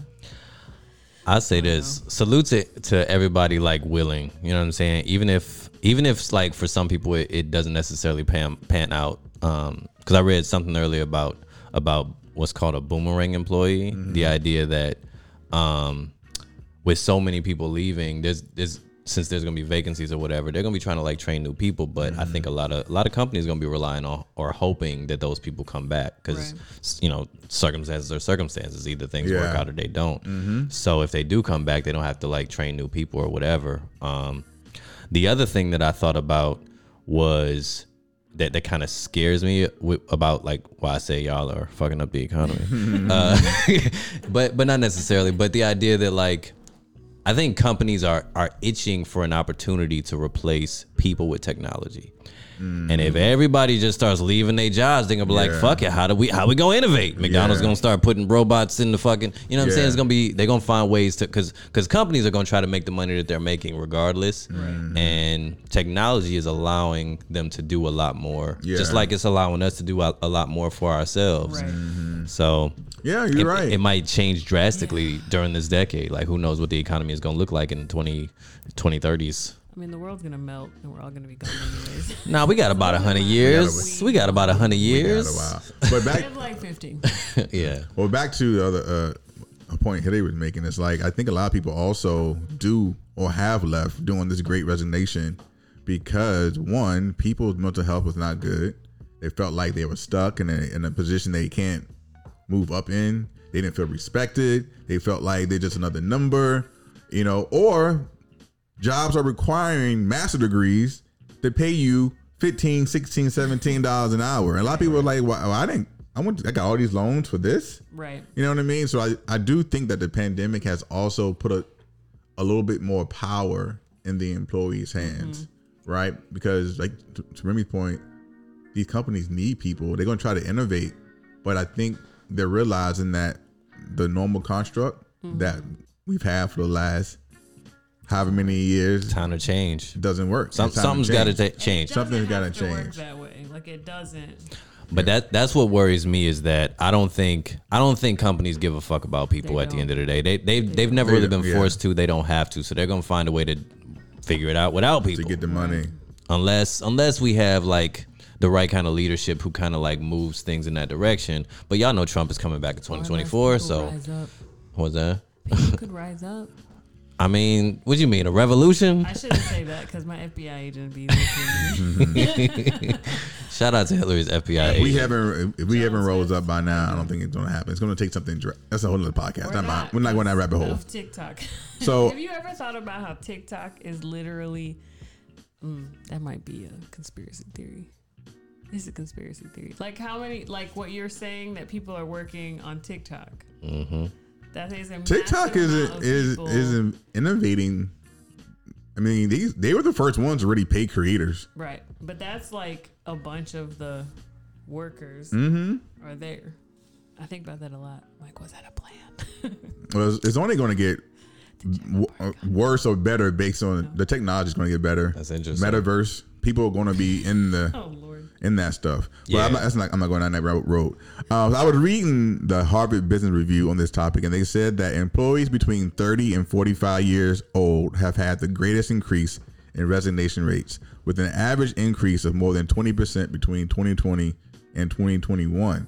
I say this: salute to, to everybody like willing. You know what I'm saying? Even if even if like for some people it, it doesn't necessarily pan pan out. Um, because I read something earlier about about what's called a boomerang employee. The idea that um, with so many people leaving, there's there's since there's gonna be vacancies or whatever, they're gonna be trying to like train new people. But I think a lot of a lot of companies gonna be relying on or hoping that those people come back because Right. you know circumstances are circumstances. Either things work out or they don't. So if they do come back, they don't have to like train new people or whatever. Um, the other thing that I thought about was that that kind of scares me wi- about like why I say y'all are fucking up the economy, *laughs* uh, *laughs* but but not necessarily. But the idea that like I think companies are are itching for an opportunity to replace people with technology. And if mm-hmm. everybody just starts leaving their jobs, they're gonna be like, "Fuck it, how do we how we gonna innovate?" McDonald's Yeah. gonna start putting robots in the fucking. You know what I'm saying? It's gonna be they're gonna find ways to because because companies are gonna try to make the money that they're making regardless. Mm-hmm. And technology is allowing them to do a lot more, just like it's allowing us to do a, a lot more for ourselves. Right. Mm-hmm. So Yeah, you're it, right. it might change drastically during this decade. Like who knows what the economy is going to look like in 20, 2030s. I mean, the world's gonna melt, and we're all gonna be gone anyways. *laughs* Nah, we got about a hundred years. We got about a hundred years. We got years. a while. But I back, *laughs* have like 15. *laughs* yeah. well, back to the other uh, a point Hillary was making. It's like I think a lot of people also do or have left doing this great resignation because one, people's mental health was not good. They felt like they were stuck in a in a position they can't move up in. They didn't feel respected. They felt like they're just another number, you know, or jobs are requiring master degrees to pay you 15 16 17 dollars an hour. And a lot of people are like well i didn't i went i got all these loans for this? Right. you know what i mean? So i, I do think that the pandemic has also put a, a little bit more power in the employees hands mm-hmm. right? Because like to, to Remy's point these companies need people. They're going to try to innovate but i think they're realizing that the normal construct mm-hmm. that we've had for the last however many years Time to change. doesn't work. Some, It's time to something's got to change. ta- change. Something's gotta Doesn't work change. that way. Like it doesn't. But that that's what worries me is that I don't think I don't think companies give a fuck about people They at the end of the day. They they they've never They really don't, been yeah. forced to. They don't have to. So they're gonna find a way to figure it out without people. to get the money. unless unless we have like the right kind of leadership who kind of like moves things in that direction. But y'all know Trump is coming back in 2024, so what's that? People could *laughs* rise up. I mean, what do you mean a revolution? I shouldn't say that because my FBI agent would be listening. *laughs* Shout out to Hillary's FBI. If we agent. haven't if we haven't rose up by now, I don't think it's gonna happen. It's gonna take something. dra- That's a whole other podcast. We're We're not, not. we're not going down that rabbit hole. of TikTok. *laughs* So- have you ever thought about how TikTok is literally? Mm, that might be a conspiracy theory. It's a conspiracy theory. Like how many? Like what you're saying that people are working on TikTok. Mm-hmm. That is a TikTok is amount of is people- is innovating. I mean, these they were the first ones to really pay creators. right, but that's like a bunch of the workers Mm-hmm. are there. I think about that a lot. Like, was that a plan? *laughs* Well, it's, it's only going to get w- uh, worse or better based on the technology is going to get better. That's interesting. Metaverse, people are going to be in the *laughs* oh Lord. In that stuff. But Yeah. I'm not, that's not, I'm not going down that road. road. Um, I was reading the Harvard Business Review on this topic, and they said that employees between 30 and 45 years old have had the greatest increase in resignation rates, with an average increase of more than 20% between 2020 and 2021,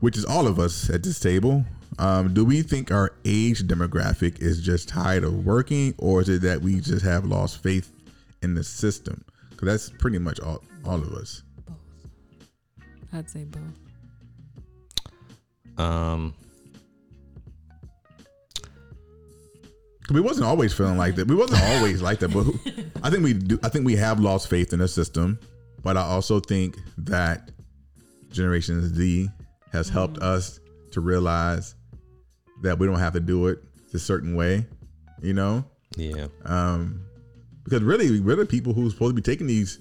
which is all of us at this table. Um, do we think our age demographic is just tired of working, or is it that we just have lost faith in the system? Because that's pretty much all, all of us. Both. I'd say both. um, We wasn't always feeling like that. We wasn't always like that, but *laughs* I think we do. I think we have lost faith in the system, but I also think that Generation Z has helped us to realize that we don't have to do it a certain way, you know. yeah. Um, because really, we're the people who's supposed to be taking these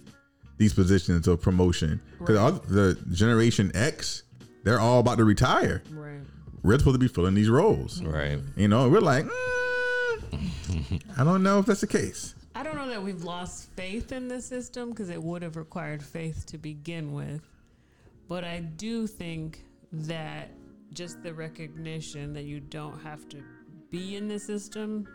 these positions of promotion. Because the Generation X, they're all about to retire. Right. We're supposed to be filling these roles. Right. You know, we're like, mm, I don't know if that's the case. I don't know that we've lost faith in the system because it would have required faith to begin with. But I do think that just the recognition that you don't have to be in the system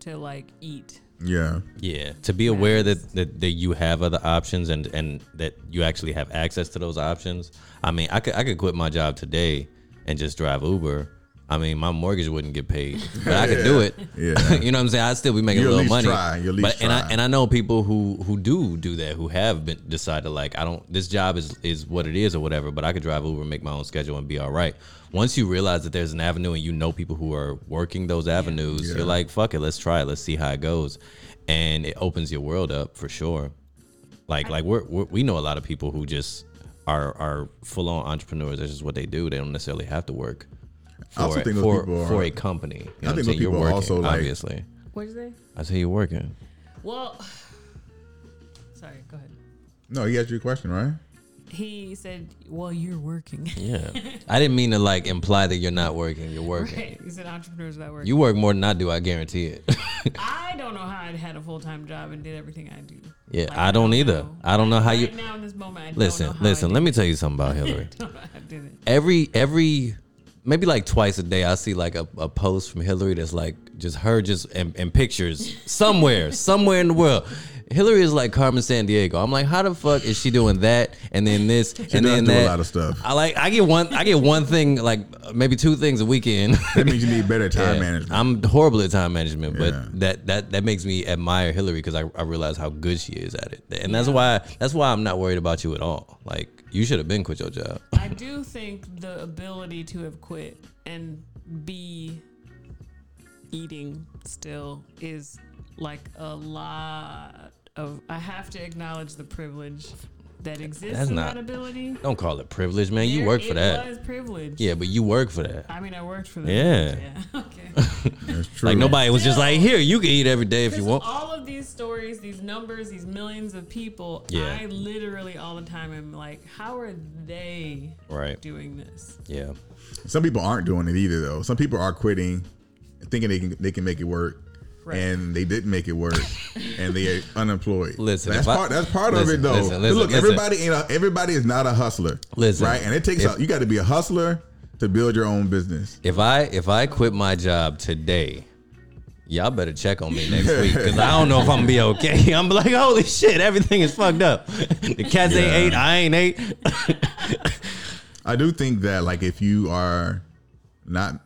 to like eat. Yeah. Yeah, to be aware that, that that you have other options and and that you actually have access to those options. I mean, I could I could quit my job today and just drive Uber. I mean, my mortgage wouldn't get paid, but I could do it. Yeah. *laughs* you know what I'm saying? I'd still be making You a at little least money. try. You at least but and I and I know people who who do do that, who have been decided like I don't. This job is is what it is or whatever. But I could drive Uber, and make my own schedule, and be all right. Once you realize that there's an avenue and you know people who are working those avenues, Yeah. you're like, fuck it, let's try it. Let's see how it goes, and it opens your world up for sure. Like like we're, we're we know a lot of people who just are are full on entrepreneurs. That's just what they do. They don't necessarily have to work I also for, think for, people are- for a company. You know I think saying? those You're people are working, also, like- obviously. What'd you say? I tell you're working. Well, *sighs* sorry. Go ahead. No, he asked you a question, right? He said, "Well, you're working." Yeah. *laughs* I didn't mean to like imply that you're not working. You're working. right. He said, "Entrepreneurs that work." You work more than I do. I guarantee it. *laughs* I don't know how I had a full time job and did everything I do. yeah, Like, I don't either. know. I don't know how you. Right now in this moment, I Listen, don't know how I listen. did Let me tell you something about *laughs* Hillary. I don't know how I did it. every every maybe like twice a day I see like a, a post from Hillary that's like just her just and, and pictures somewhere *laughs* somewhere in the world. Hillary is like Carmen Sandiego. I'm like, how the fuck is she doing that and then this and does then do a lot of stuff. I like I get one I get one thing like maybe two things a weekend. *laughs* That means you need better time *laughs* Yeah. management. I'm horrible at time management, but Yeah. that that that makes me admire Hillary because I, I realize how good she is at it, and that's why that's why I'm not worried about you at all. Like you should have been quit your job. I do think the ability to have quit and be eating still is like a lot of. I have to acknowledge the privilege that exists That's in not- that ability. Don't call it privilege, man. you There- work for that. was privilege. Yeah, but you work for that. I mean, I worked for that. Yeah. Yeah. *laughs* Okay. *laughs* That's true. Like nobody was just like, here, you can eat every day if you want. all of these stories, these numbers, these millions of people, Yeah. I literally all the time am like, how are they Right. doing this? Yeah. Some people aren't doing it either, though. Some people are quitting, thinking they can they can make it work, Right. and they didn't make it work, and they are *laughs* unemployed. Listen, that's if I- part. That's part of it, though. listen, listen, look, listen. everybody ain't a, everybody is not a hustler. Listen, right? And it takes if- a, you got to be a hustler to build your own business. If I if I quit my job today, y'all better check on me next week because I don't know if I'm gonna be *laughs* okay. *laughs* I'm like, holy shit, everything is fucked up. The cats ain't Yeah. ate, I ain't ate. I do think that like if you are not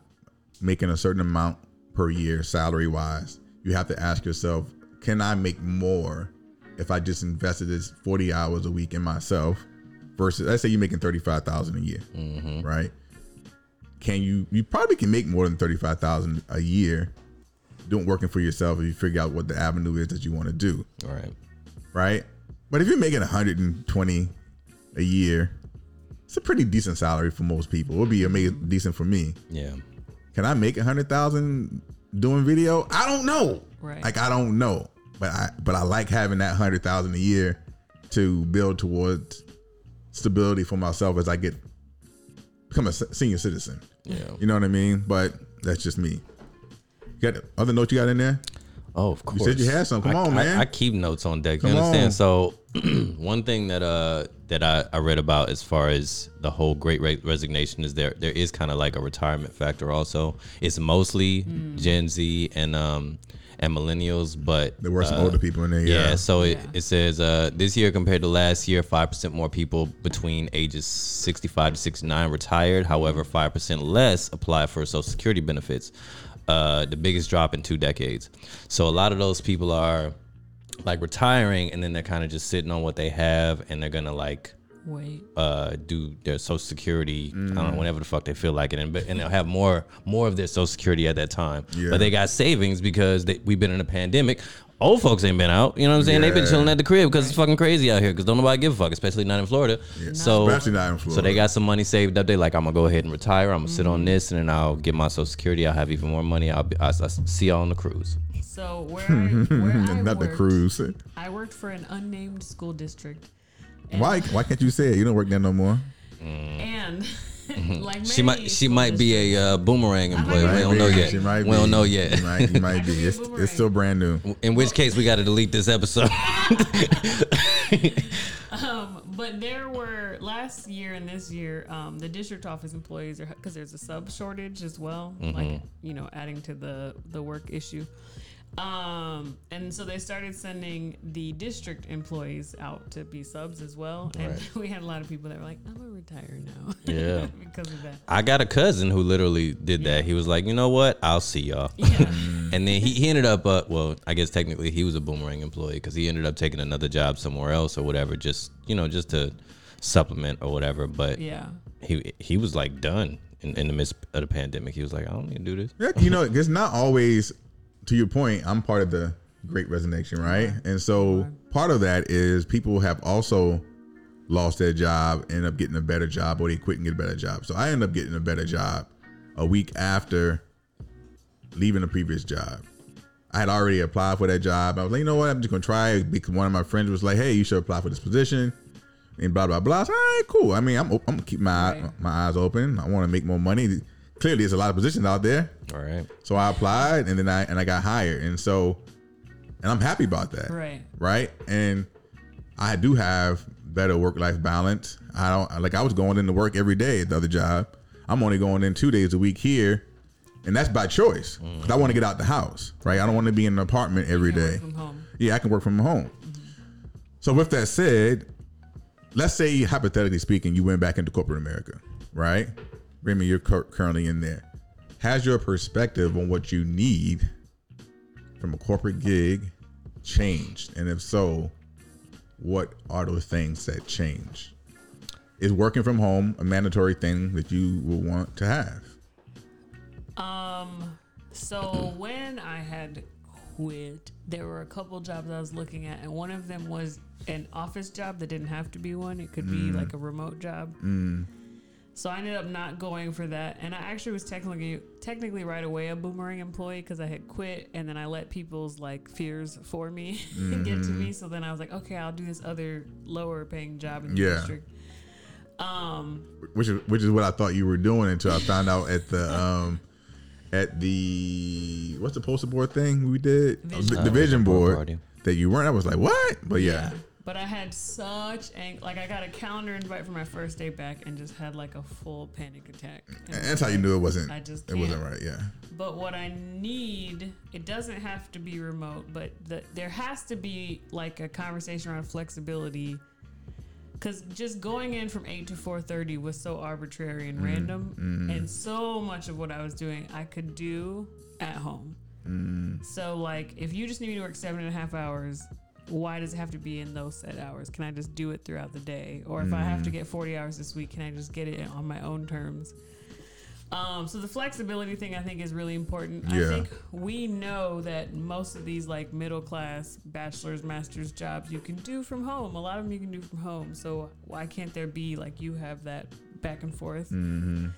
making a certain amount per year salary wise, you have to ask yourself, can I make more if I just invested this 40 hours a week in myself versus let's say you're making 35,000 a year, mm-hmm. right? Can you you probably can make more than 35,000 a year doing working for yourself if you figure out what the avenue is that you want to do All right. right? But if you're making 120 a year, it's a pretty decent salary for most people. It would be amazing, decent for me. Yeah. Can I make a hundred thousand doing video? I don't know. Right. Like I don't know, but I but I like having that hundred thousand a year to build towards stability for myself as I get become a senior citizen. Yeah. You know what I mean? But that's just me. You got other notes you got in there? Oh, of course. You said you had some. Come I, on, I- man. I, keep notes on deck. You Come understand? on. So, *clears throat* one thing that uh that I, I read about as far as the whole Great Re- Resignation is there there is kind of like a retirement factor. Also, it's mostly Gen Z and um and millennials, but There were some uh, older people in there. Yeah, Yeah. so it, it says uh, this year compared to last year, 5% more people between ages 65 to 69 retired. However, 5% less apply for Social Security benefits, uh, the biggest drop in two decades. So a lot of those people are like retiring and then they're kind of just sitting on what they have and they're going to like Wait. uh, do their social security. I Mm. don't know whenever the fuck they feel like it, and, and they'll have more more of their social security at that time. Yeah. But they got savings because they, we've been in a pandemic. Old folks ain't been out. You know what I'm saying? They've been chilling at the crib because it's fucking crazy out here. Because don't nobody give a fuck, especially not in Florida. So Especially not in So they got some money saved up. They like, I'm gonna go ahead and retire. I'm gonna sit Mm. on this, and then I'll get my social security. I'll have even more money. I'll, be, I'll, I'll see y'all on the cruise. So where I, *laughs* where I Not the cruise. I worked for an unnamed school district. Why why can't you say it? You don't work there no more. And *laughs* *laughs* like Mm. She might she might be a uh, boomerang employee. We don't know yet. She might we don't be. know yet. You might, you might be. be It's, it's still brand new. In which case, we got to delete this episode. *laughs* *laughs* Um, but there were last year and this year, um, the district office employees are because there's a sub shortage as well, like you know, adding to the the work issue. Um, and so they started sending the district employees out to be subs as well, and *laughs* we had a lot of people that were like, "I'm gonna retire now," *laughs* Yeah. because of that. I got a cousin who literally did that. He was like, you know what? I'll see y'all. Yeah. *laughs* And then he, he ended up, uh, well, I guess technically he was a boomerang employee because he ended up taking another job somewhere else or whatever, just, you know, just to supplement or whatever. But yeah. he he was like done in, in the midst of the pandemic. He was like, I don't need to do this. Yeah, you know, it's not always. To your point, I'm part of the Great Resignation, right? And so part of that is people have also lost their job, end up getting a better job, or they quit and get a better job. So I end up getting a better job a week after leaving the previous job. I had already applied for that job. I was like, you know what? I'm just gonna try it because one of my friends was like, hey, you should apply for this position. And blah blah blah. I said, all right, cool. I mean, I'm I'm gonna keep my Right. my eyes open. I want to make more money. Clearly, there's a lot of positions out there. All right. So I applied and then I and I got hired. And so and I'm happy about that. Right. Right? And I do have better work life balance. I don't like I was going into work every day at the other job. I'm only going in two days a week here. And that's by choice. 'Cause I want to get out the house. Right? I don't want to be in an apartment every can work from home. Yeah, I can work from home. So with that said, let's say hypothetically speaking, you went back into corporate America, right? Remy, you're cur- currently in there. Has your perspective on what you need from a corporate gig changed? And if so, what are those things that change? Is working from home a mandatory thing that you will want to have? Um, so when I had quit, there were a couple jobs I was looking at, and one of them was an office job that didn't have to be one. It could be like a remote job. So I ended up not going for that, and I actually was technically technically right away a boomerang employee because I had quit, and then I let people's like fears for me *laughs* get to me. So then I was like, okay, I'll do this other lower paying job in the Yeah. district. Um, which is which is what I thought you were doing until I found out at the *laughs* um at the what's the poster board thing we did Vision the, the vision board party. that you weren't. I was like, what? But yeah, But I had such ang- like I got a calendar invite for my first day back and just had like a full panic attack. And that's how you knew it wasn't. I just it wasn't can't. right. Yeah, But what I need, it doesn't have to be remote, but the, there has to be like a conversation around flexibility. Cause just going in from eight to four thirty was so arbitrary and mm, random, mm. and so much of what I was doing I could do at home. Mm. So like, if you just need me to work seven and a half hours, why does it have to be in those set hours? Can I just do it throughout the day? Or if I have to get forty hours this week, can I just get it on my own terms? Um, so the flexibility thing I think is really important. Yeah. I think we know that most of these like middle class bachelor's, master's jobs you can do from home. A lot of them you can do from home. So why can't there be like you have that back and forth? Um,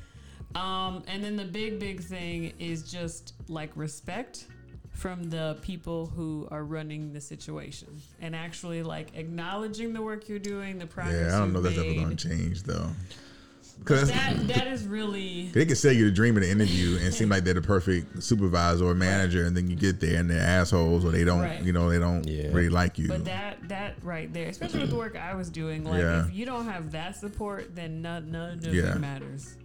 and then the big, big thing is just like respect from the people who are running the situation and actually like acknowledging the work you're doing, the progress yeah. I don't know that's ever gonna change though, because That that is really they can sell you the dream in the interview and seem like they're the perfect supervisor or manager, and then you get there and they're assholes or they don't, Right. you know, they don't Yeah. really like you. But that that right there, especially with the work I was doing, like Yeah. if you don't have that support, then none, none of Yeah. it matters.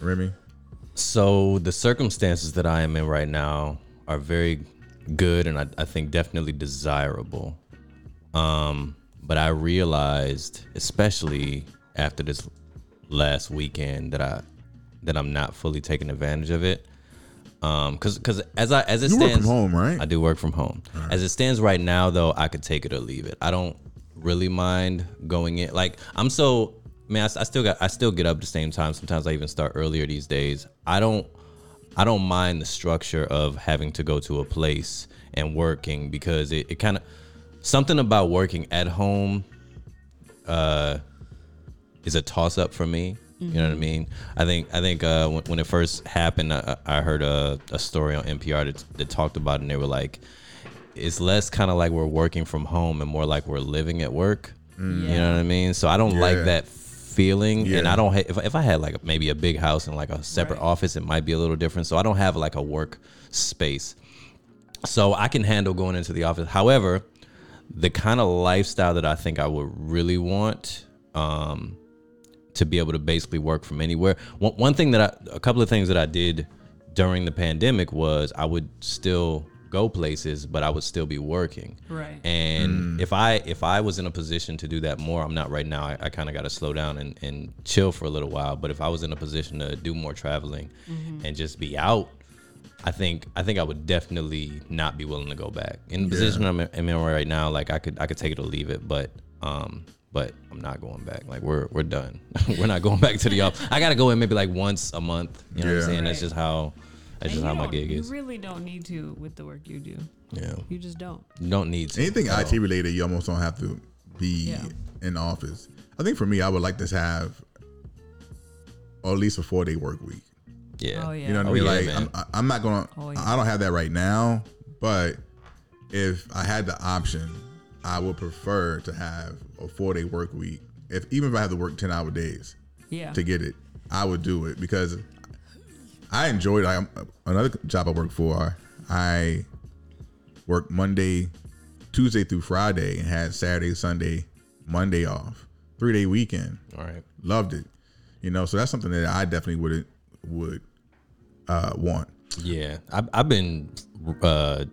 Remy, So the circumstances that I am in right now are very good and I, I think definitely desirable. Um, but I realized, especially after this last weekend, that I that I'm not fully taking advantage of it. Um, cause, cause as I as it you work stands, from home, right? I do work from home. As it stands right now, though, I could take it or leave it. I don't really mind going in. Like I'm so man, I still got I still get up the same time. Sometimes I even start earlier these days. I don't I don't mind the structure of having to go to a place and working because it, it kind of something about working at home uh is a toss up for me. You know what I mean? I think I think uh, when, when it first happened, I, I heard a, a story on NPR that, that talked about, it and they were like, it's less kind of like we're working from home and more like we're living at work. You know what I mean? So I don't Yeah. like that feeling, and I don't. Ha- if, if I had like maybe a big house and like a separate Right. office, it might be a little different. So I don't have like a work space, so I can handle going into the office. However, the kind of lifestyle that I think I would really want. Um, to be able to basically work from anywhere. One, one thing that I, a couple of things that I did during the pandemic was I would still go places, but I would still be working. Right. And if I if I was in a position to do that more, I'm not right now. I, I kind of got to slow down and, and chill for a little while. But if I was in a position to do more traveling and just be out, I think I think I would definitely not be willing to go back. In the position I'm in, I'm in right now, like I could I could take it or leave it, but um but I'm not going back. Like we're we're done. *laughs* we're not going back to the *laughs* office. I gotta go in maybe like once a month. You know what I'm saying? That's just how that's And just you how my don't- gig you really don't need to with the work you do. Yeah. You just don't. You don't need to. Anything IT related, you almost don't have to be Yeah. in office. I think for me, I would like to have, or at least a four day work week. Yeah. Oh yeah. You know what Oh, I mean? yeah, like man. I'm, I'm not gonna. Oh, yeah. I don't have that right now, But if I had the option, I would prefer to have a four day work week. If even if I have to work ten hour days Yeah. to get it, I would do it because I enjoyed. I another job I worked for. I worked Monday, Tuesday through Friday, and had Saturday, Sunday, Monday off. Three day weekend. All right. Loved it. You know, so that's something that I definitely would would uh, want. Yeah, I've, I've been, uh,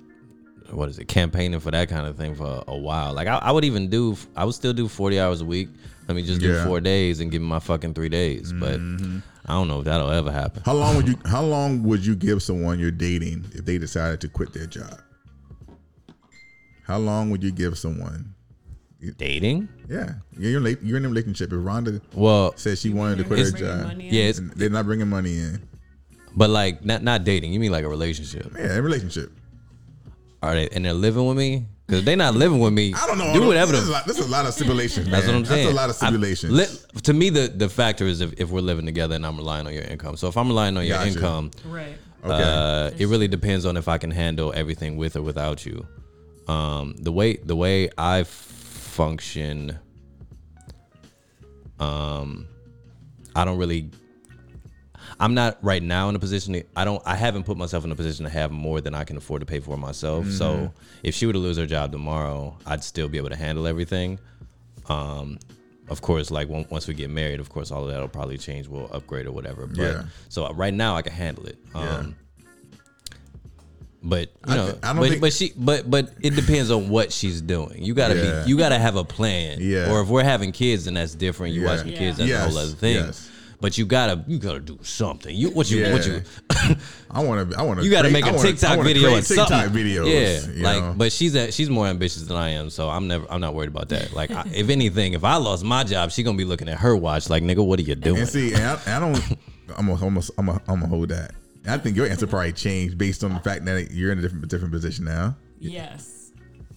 what is it, campaigning for that kind of thing for a while. Like I, I would even do, I would still do forty hours a week. Let me just do Yeah. four days and give me my fucking three days. But I don't know if that'll ever happen. How long would you how long would you give someone you're dating if they decided to quit their job? How long would you give someone? Dating? Yeah, you're in, a- you're in a relationship. If Rhonda Well, said she wanted to quit her job, Yeah, it's- they're not bringing money in. but like not not dating. You mean like a relationship? Yeah, a relationship. Are they and they're living with me? Because they not living with me. I don't know. Do whatever. This is, a lot, this is a lot of stipulations. That's what. I'm saying. That's a lot of I- li- to me, the the factor is if, if we're living together and I'm relying on your income. So if I'm relying on your Gotcha. income, Right. Okay. uh, it really depends on if I can handle everything with or without you. Um, the way the way I f- function, um, I don't really. I'm not right now in a position. To, I don't. I haven't put myself in a position to have more than I can afford to pay for myself. So Mhm. if she were to lose her job tomorrow, I'd still be able to handle everything. Um, of course, like on- once we get married, of course, all of that will probably change. We'll upgrade or whatever. But Yeah. so right now, I can handle it. Um, Yeah. But you I know, I don't but, think- but she, but but it depends on what she's doing. You gotta Yeah. be, you gotta have a plan. Yeah. Or if we're having kids, then that's different. You Yeah. watching kids, that's Yes, a whole other thing. yes. But you gotta, you gotta do something. You what you what you. I want to. I want to. *laughs* You got to make a TikTok video or TikTok something. videos. Yeah, like, know? but she's a, she's more ambitious than I am, so I'm never I'm not worried about that. Like, I, if *laughs* anything, if I lost my job, she gonna be looking at her watch like, nigga, what are you doing? And see, and I, I don't. *laughs* I'm gonna I'm gonna I'm gonna I'm gonna hold that. I think your answer probably changed based on the fact that you're in a different different position now. Yes.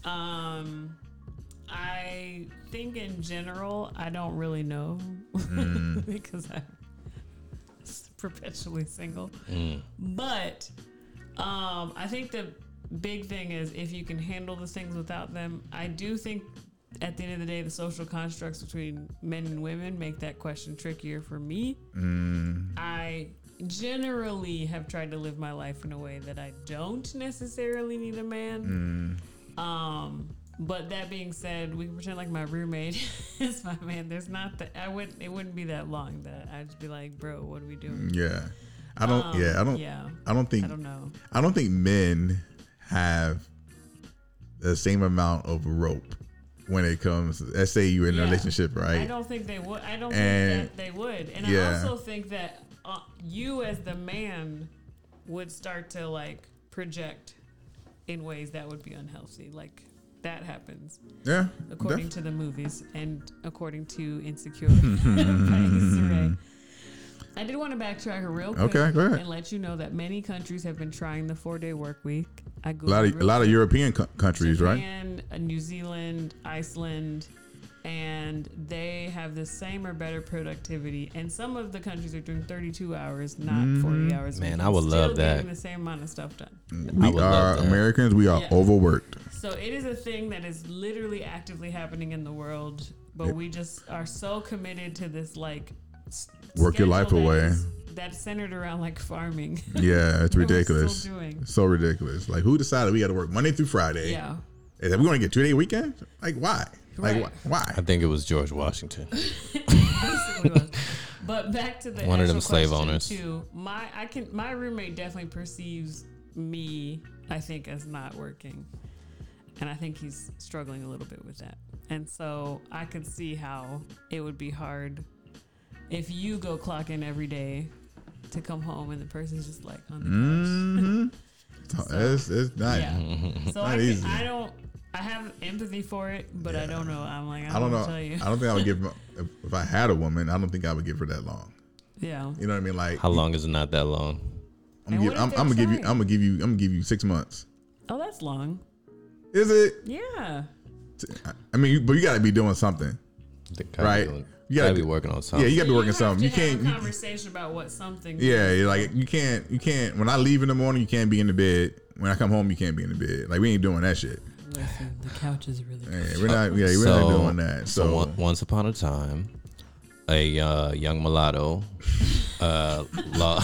Um, I think in general, I don't really know Mm. *laughs* because I'm perpetually single. Mm. But um, I think the big thing is if you can handle the things without them. I do think at the end of the day, the social constructs between men and women make that question trickier for me. Mm. I generally have tried to live my life in a way that I don't necessarily need a man. Mm. Um, but that being said, we can pretend like my roommate *laughs* is my man. There's not that I wouldn't. It wouldn't be that long that I'd just be like, bro, what are we doing? Yeah, I don't. Um, yeah, I don't. yeah. I don't think. I don't know. I don't think men have the same amount of rope when it comes. Let's say you're in a relationship, right? I don't think they would. I don't And- think that they would. And yeah. I also think that uh, you, as the man, would start to like project in ways that would be unhealthy. Like that happens. Yeah, According def- to the movies and according to Insecure *laughs* by Issa I did want to backtrack her real quick Okay, go ahead. and let you know that many countries have been trying the four-day work week. I a lot of a lot of. European co- countries, right? Japan, uh, New Zealand, Iceland, and they have the same or better productivity. And some of the countries are doing 32 hours, not Mhm. 40 hours. Man, I would still love that. The same amount of stuff done. We are. Americans. We are Yeah. overworked. So it is a thing that is literally actively happening in the world, but we just are so committed to this like s- Work your life schedule that away. is- That's centered around like farming. *laughs* Yeah, it's that we're still ridiculous. So ridiculous. Like, who decided we got to work Monday through Friday? Yeah. Is that we want to get two day weekend? Like, why? Like, Right. wh- why? I think it was George Washington. *laughs* Was. But back to the One of them slave owners. Too, my I can my roommate definitely perceives me, I think, as not working, and I think he's struggling a little bit with that. And so I could see how it would be hard if you go clock in every day to come home and the person's just like on the. Mm-hmm. *laughs* it's, it's not. Yeah. *laughs* So not I, can, easy. I don't. I have empathy for it, but I don't know. I'm like I, I don't know. Tell you. I don't think I would give. If, if I had a woman, I don't think I would give her that long. Yeah. You know what I mean? Like, How long is it not that long? I'm gonna, give, I'm, I'm gonna give you. I'm gonna give you. I'm gonna give you six months. Oh, that's long. Is it? Yeah. I mean, but you got to be doing something, They gotta be right? doing- You gotta gotta be working on something. Yeah, you gotta be working have something. You have can't. a you- conversation about what something. yeah, is. you're like you can't. You can't. When I leave in the morning, you can't be in the bed. When I come home, you can't be in the bed. Like we ain't doing that shit. Listen, the couch is really. Yeah, we're not. Yeah, we're not doing that. So, one- once upon a time, a uh, young mulatto *laughs* uh, lo-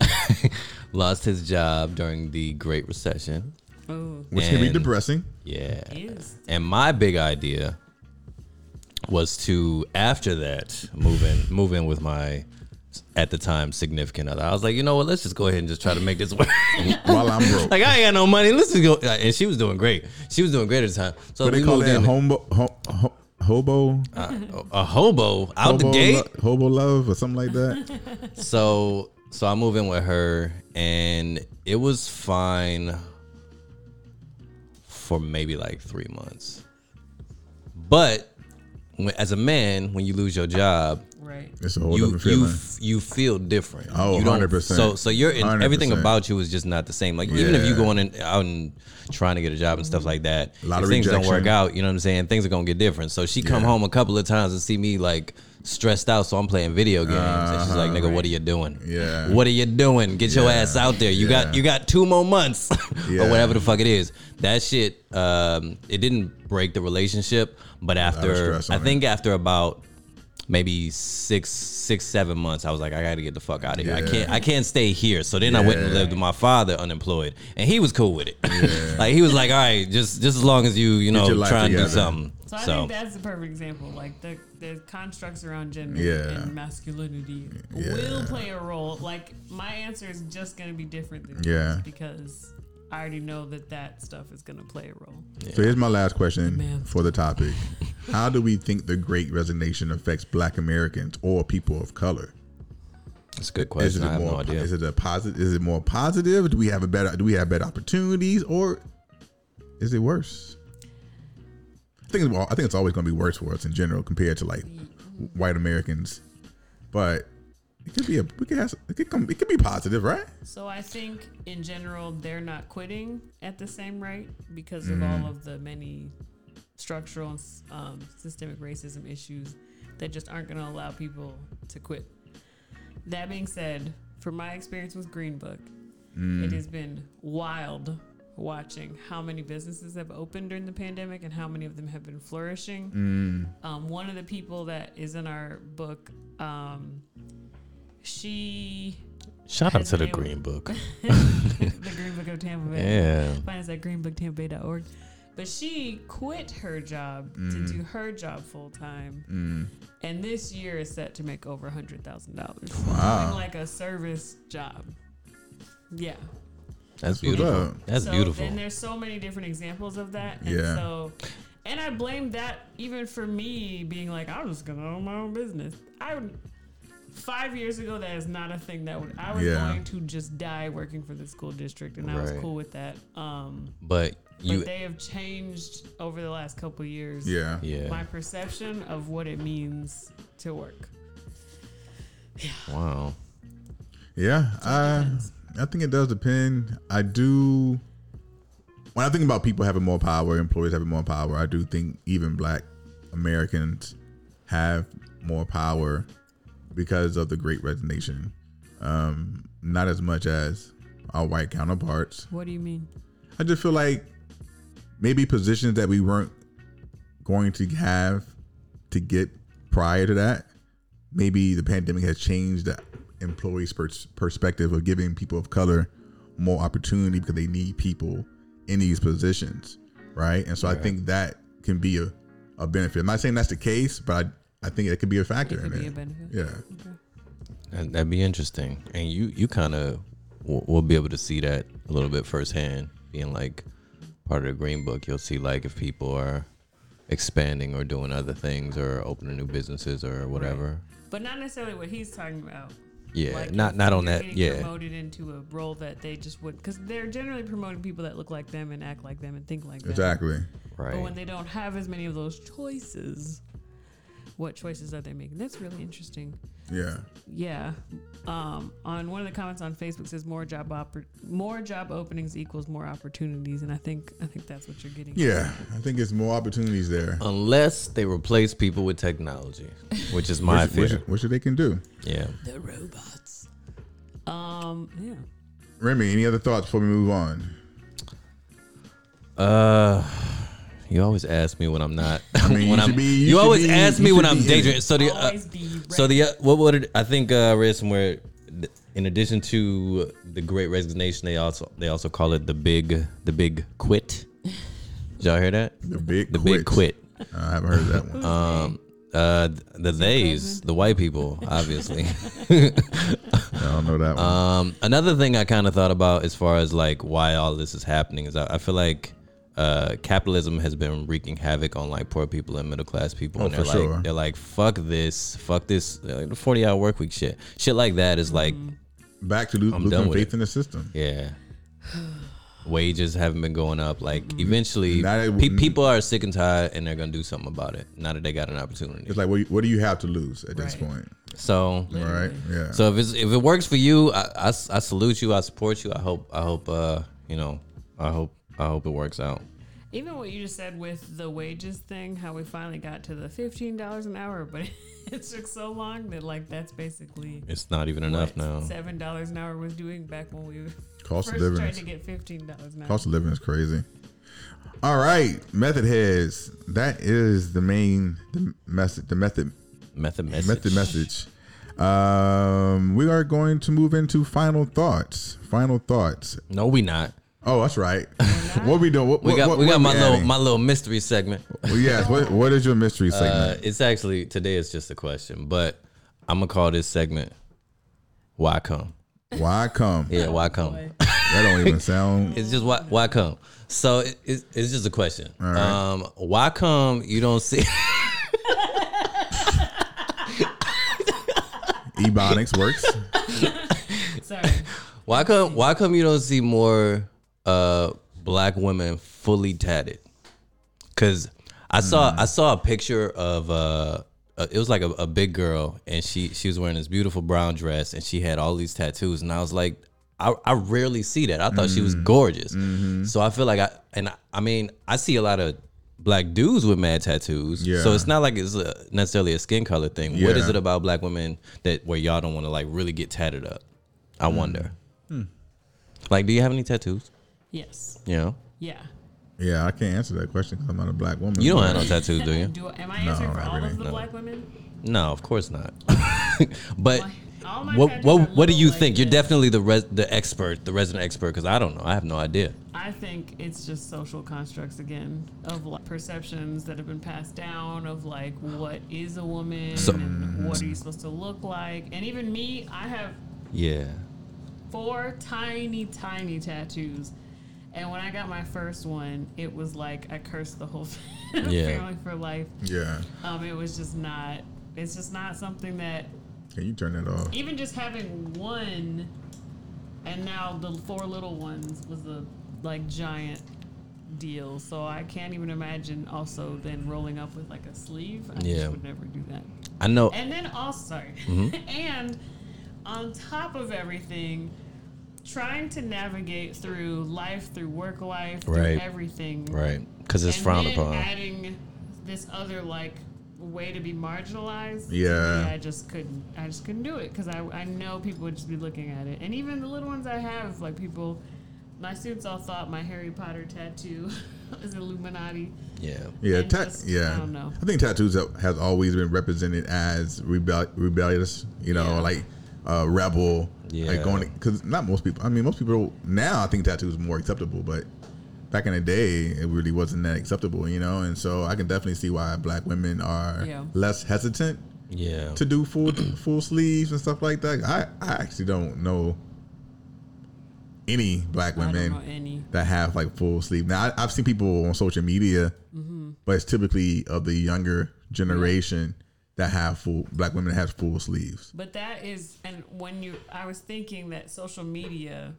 *laughs* lost his job during the Great Recession. Oh, which can be depressing. Yeah. is. And my big idea was to after that move in move in with my at the time significant other. I was like, you know what, let's just go ahead and just try to make this work. *laughs* While I'm broke. like I ain't got no money. Let's just go. Uh, and she was doing great. She was doing great at the time. So What we they call that? in. Hobo, ho, ho, hobo, uh, a hobo out the hobo, gate. lo- hobo love or something like that. *laughs* So so I move in with her and it was fine for maybe like three months. But when, as a man, when you lose your job, Right. It's a whole you different you feeling. f- you feel different. Oh, you 100%. So so you're in, 100%. everything about you is just not the same. Like even if you Yeah. going in, out and trying to get a job and stuff like that, A lot if of things don't work out. You know what I'm saying? Things are gonna get different. So she come Yeah. home a couple of times and see me like stressed out. So I'm playing video games, and she's like, "Nigga, what are you doing? Uh-huh. Yeah. what are you doing? Get your ass out there. You got you got two more months *laughs* Yeah. or whatever the fuck it is." That shit, um, it didn't break the relationship, but after I it. think after about maybe six six seven months i was like i gotta get the fuck out of here i can't i can't stay here so then i went and lived with my father unemployed and he was cool with it *laughs* like he was like all right just just as long as you you know trying to do something So I so think that's the perfect example. Like the the constructs around gender Yeah. and masculinity Yeah. will play a role. Like my answer is just going to be different than Yeah. yours because I already know that that stuff is going to play a role. So here's my last question Man. for the topic: *laughs* How do we think the Great Resignation affects Black Americans or people of color? it's a good Is question it i have more? no idea Is it a positive? Is it more positive? Do we have a better? Do we have better opportunities, or is it worse? I think. It's, I think it's always going to be worse for us in general compared to like white Americans, but it could be a. We could have. It could come. It could be positive, right? So I think in general they're not quitting at the same rate because of Mm. all of the many structural and um, systemic racism issues that just aren't going to allow people to quit. That being said, from my experience with Green Book, Mm. it has been wild watching how many businesses have opened during the pandemic and how many of them have been flourishing. Mm. Um, one of the people that is in our book, um, she shout out to the green book *laughs* *laughs* the Green Book of Tampa Bay. yeah Find us at greenbooktampabay.org. But she quit her job to Mm. do her job full time. And this year is set to make over a $100,000. Wow. Doing like a service job. Yeah. That's beautiful up. that's so, beautiful And there's so many different examples of that. And Yeah. so, and I blame that even for me being like, I'm just gonna own my own business. I would. Five years ago, that is not a thing that would. I was Yeah. going to just die working for the school district, and I was cool with that. Um, but you but they have changed over the last couple years. Yeah. yeah My perception of what it means to work. wow Yeah, I I think it does depend. I do. When I think about people having more power, employees having more power, I do think even Black Americans have more power because of the Great Resignation. Um, not as much as our white counterparts. What do you mean? I just feel like maybe positions that we weren't going to have to get prior to that. Maybe the pandemic has changed the employees' pers- perspective of giving people of color more opportunity because they need people in these positions, right? And so I think that can be a, a benefit. I'm not saying that's the case, but I, I think it could be a factor It in be it. a benefit. Yeah. That, that'd be interesting, and you you kind of will will be able to see that a little bit firsthand, being like part of the Green Book. You'll see like if people are expanding or doing other things or opening new businesses or whatever. But not necessarily what he's talking about. Yeah, Like not not on that. Yeah, promoted into a role that they just would, because they're generally promoting people that look like them and act like them and think like them. Exactly. right. But when they don't have as many of those choices, what choices are they making? That's really interesting. Yeah. yeah. Um, on one of the comments on Facebook says more job oppor- more job openings equals more opportunities, and I think I think that's what you're getting. Yeah. I think it's more opportunities there. Unless they replace people with technology, which is my Which, which, fear. which they can do. Yeah. The robots. Um, yeah. Remy, any other thoughts before we move on? Uh, you always ask me when I'm not. *laughs* mean, you I'm, be- you you always be- ask you me when I'm be in daydreaming. So the uh, so the uh, what what did, I think uh, I read somewhere. In addition to the Great Resignation, they also they also call it the big the big quit. Did y'all hear that? The big The big quit. I haven't heard that one. Um, uh, the theys, the white people, obviously. *laughs* I don't know that one. Um, another thing I kind of thought about as far as like why all this is happening is I, I feel like uh, capitalism has been wreaking havoc on like poor people and middle class people, Oh, and they're for like sure. they're like fuck this, fuck this, uh, the forty hour work week shit, shit like that is like Back to lo- I'm losing done faith it. in the system. yeah. *sighs* Wages haven't been going up. Like eventually, Now they- pe- people are sick and tired, and they're gonna do something about it. Now that they got an opportunity. It's like, what, what do you have to lose at this point? So Right? Yeah. So if it's if it works for you, I, I, I salute you. I support you. I hope I hope uh you know I hope I hope it works out. Even what you just said with the wages thing, how we finally got to the fifteen dollars an hour, but *laughs* it took so long that like that's basically It's not even enough now. Seven dollars an hour was doing back when we *laughs* Cost of first living tried is- to get fifteen dollars an hour. Cost of living is crazy. All right, method heads. That is the main the message. The method Method message. method message. Um, we are going to move into final thoughts. Final thoughts. No, we not. Oh, that's right. what we doing? What, We got what- we what got my little adding? my little mystery segment. Well, yes. What, what is your mystery Uh, segment? it's actually today It's just a question, but I'm gonna call this segment "Why Come." Why come? Yeah, why come? *laughs* That don't even sound. It's just why why come. So it, it's, it's just a question. All right. Um, why come you don't see? *laughs* Ebonics works. *laughs* Sorry. Why come why come you don't see more uh black women fully tatted? Cause I saw I saw a picture of uh uh, it was like a, a big girl and she she was wearing this beautiful brown dress and she had all these tattoos and I was like I, I rarely see that. I thought she was gorgeous. So I feel like I and I, I mean I see a lot of black dudes with mad tattoos. Yeah. So it's not like it's a, necessarily a skin color thing. What is it about black women that where y'all don't want to like really get tatted up? I wonder. Like, do you have any tattoos? Yes. You know, Yeah. Yeah, I can't answer that question because I'm not a black woman. you don't have no tattoos, do you? Do am I answering for not all really. of the No. black women? No, of course not. *laughs* *laughs* but all my what tattoos what are what do you little think? like You're this. definitely the res, the expert, the resident expert, because I don't know. I have no idea. I think it's just social constructs again of like perceptions that have been passed down of like what is a woman So- and mm. what are you supposed to look like. And even me, I have Yeah. four tiny, tiny tattoos. And when I got my first one, it was like I cursed the whole *laughs* Yeah. family for life. Yeah. Um, it was just not. It's just not something that Can you turn that off? even just having one, and now the four little ones was a like giant deal. So I can't even imagine also then rolling up with like a sleeve. I Yeah. just would never do that. I know. And then also. Mm-hmm. *laughs* and on top of everything, trying to navigate through life, through work life, through Right. everything. Right. Because it's And frowned then upon. Adding this other like way to be marginalized. Yeah. me, I just couldn't. I just couldn't do it because I I know people would just be looking at it, and even the little ones I have, like people. My students all thought my Harry Potter tattoo *laughs* is Illuminati. Yeah. Yeah, ta- just- yeah. I don't know. I think tattoos have- has always been represented as rebel- rebellious. You know, Yeah. like uh, rebel. Yeah. Like going because not most people. I mean, most people now I think tattoos are more acceptable, but back in the day it really wasn't that acceptable. You know, and so I can definitely see why black women are Yeah. less hesitant Yeah. to do full *clears throat* full sleeves and stuff like that. I I actually don't know any black women any. that have like full sleeve. Now I, I've seen people on social media, Mm-hmm. but it's typically of the younger generation that have full black women that have full sleeves. But that is, and when you, I was thinking that social media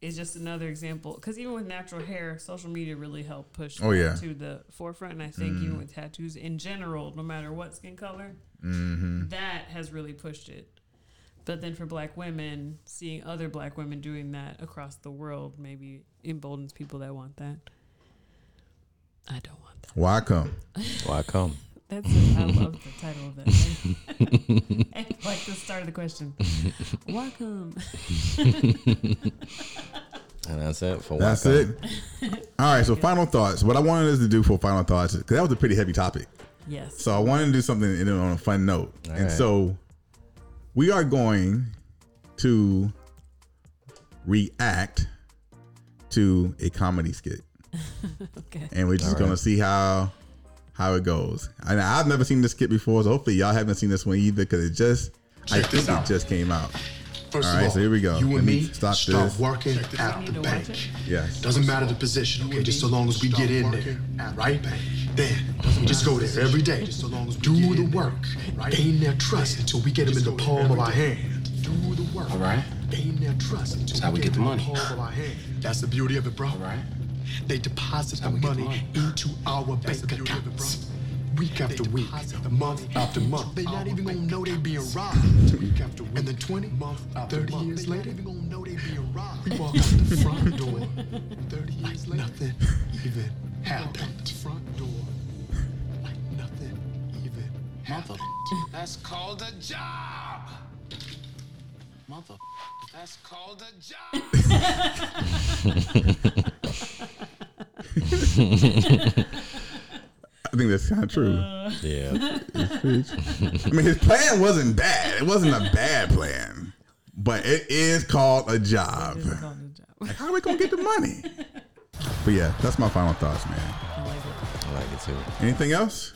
is just another example. Because even with natural hair, social media really helped push Oh, yeah. to the forefront. And I think Mm. even with tattoos in general, no matter what skin color, Mhm. that has really pushed it. But then for black women, seeing other black women doing that across the world maybe emboldens people that want that. I don't want that. Why come? Why come? That's it. I love the title of that. *laughs* and like the start of the question. Welcome. *laughs* And that's it for That's why it. All right. So final thoughts. What I wanted us to do for final thoughts, because that was a pretty heavy topic. Yes. So I wanted to do something you know, on a fun note, All and right. so we are going to react to a comedy skit, *laughs* okay. and we're just All gonna right. see how how it goes. And I've never seen this skit before, so hopefully y'all haven't seen this one either, because it just I Check this think it just came out. First all of all, so here we go. You Let and me me stop start this. working Do at the to watch bank. it? Yes. Doesn't matter the position, okay? Just so long as we get in there, right? Then we just go there every day. Do the work. Gain their trust until we get them in the palm of our hand. Do the work. All right. Gain their trust That's how we get the money. palm of our hand. That's the beauty of it, bro. All right. They deposit the how we get the money, money. into our bank accounts. Week after week, month after month. They're not even gonna know they being *laughs* robbed. Week after week. And then 20, 30 years later, they gonna know they being robbed. We walk out the front door, 30 years later, nothing even happened. Front door, like nothing even happened. That's called a job. Mother. That's called a job. *laughs* I think that's kind of true. Uh. Yeah. I mean, his plan wasn't bad. It wasn't a bad plan, but it is called a job. It's called a job. Like, how are we gonna get the money? But yeah, that's my final thoughts, man. I like it. I like it too. Anything else?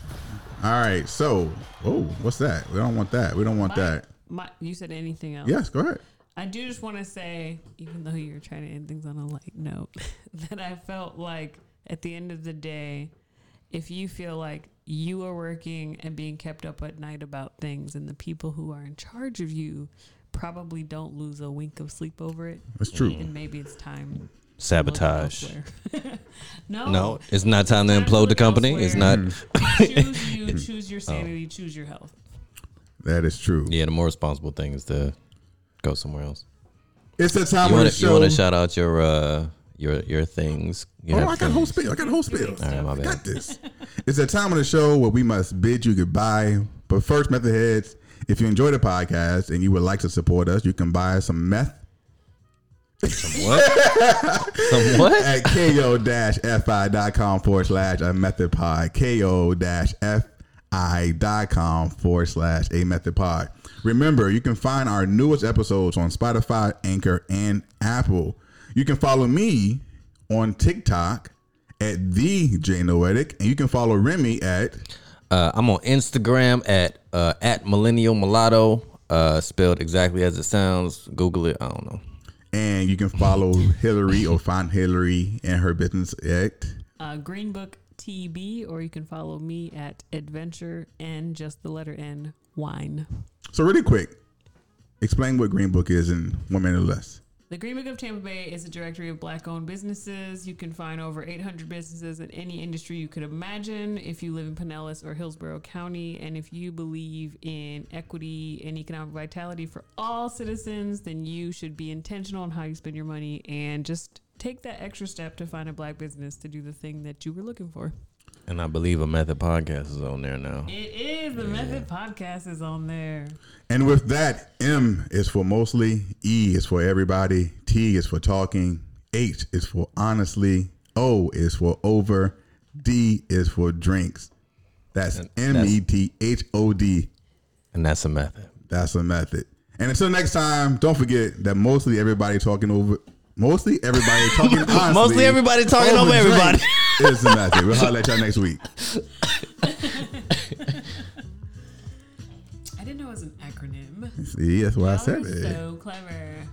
All right. So, oh, what's that? We don't want that. We don't want My- that. My, you said anything else? Yes, go ahead. I do just want to say, even though you're trying to end things on a light note, *laughs* that I felt like at the end of the day, if you feel like you are working and being kept up at night about things, and the people who are in charge of you probably don't lose a wink of sleep over it, That's true. and maybe it's time. Sabotage. *laughs* no, No, it's not time to Time to implode the look company. It's not. choose you, choose your *laughs* sanity, choose your health. That is true. Yeah, the more responsible thing is to go somewhere else. It's the time You of the show. you want to shout out your uh your your things. You Oh, I got a whole spiel. I got a whole spiel. All right, my I bad. got this. It's a time of the show where we must bid you goodbye. But first, method heads, if you enjoy the podcast and you would like to support us, you can buy some meth Some What? *laughs* Some what? at ko-fi.com forward slash a method pod. ko-fi.com forward slash a method pod. Remember, you can find our newest episodes on Spotify, Anchor, and Apple. You can follow me on TikTok at the J Noetic, and you can follow Remy at Uh, I'm on Instagram at uh, at millennial mulatto, uh, spelled exactly as it sounds. Google it. I don't know. and you can follow Hillary or find Hillary and her business at uh, Green Book TB, or you can follow me at Adventure and just the letter N Wine. So really quick, explain what Green Book is in one minute or less. The Green Book of Tampa Bay is a directory of black owned businesses. You can find over 800 businesses in any industry you could imagine if you live in Pinellas or Hillsborough County. And if you believe in equity and economic vitality for all citizens, then you should be intentional on how you spend your money and just take that extra step to find a black business to do the thing that you were looking for. And I believe a method podcast is on there now. It is. The Method Podcast is on there. And with that, M is for mostly, E is for everybody, T is for talking, H is for honestly, O is for over, D is for drinks. That's M E T H O D. And that's a method. That's a method. And until next time, don't forget that mostly everybody talking over, mostly everybody talking *laughs* honestly. Mostly everybody talking over drink everybody. *laughs* it's the method. We'll holler at y'all next week. *laughs* I didn't know it was an acronym. See, that's why I said are it. so clever.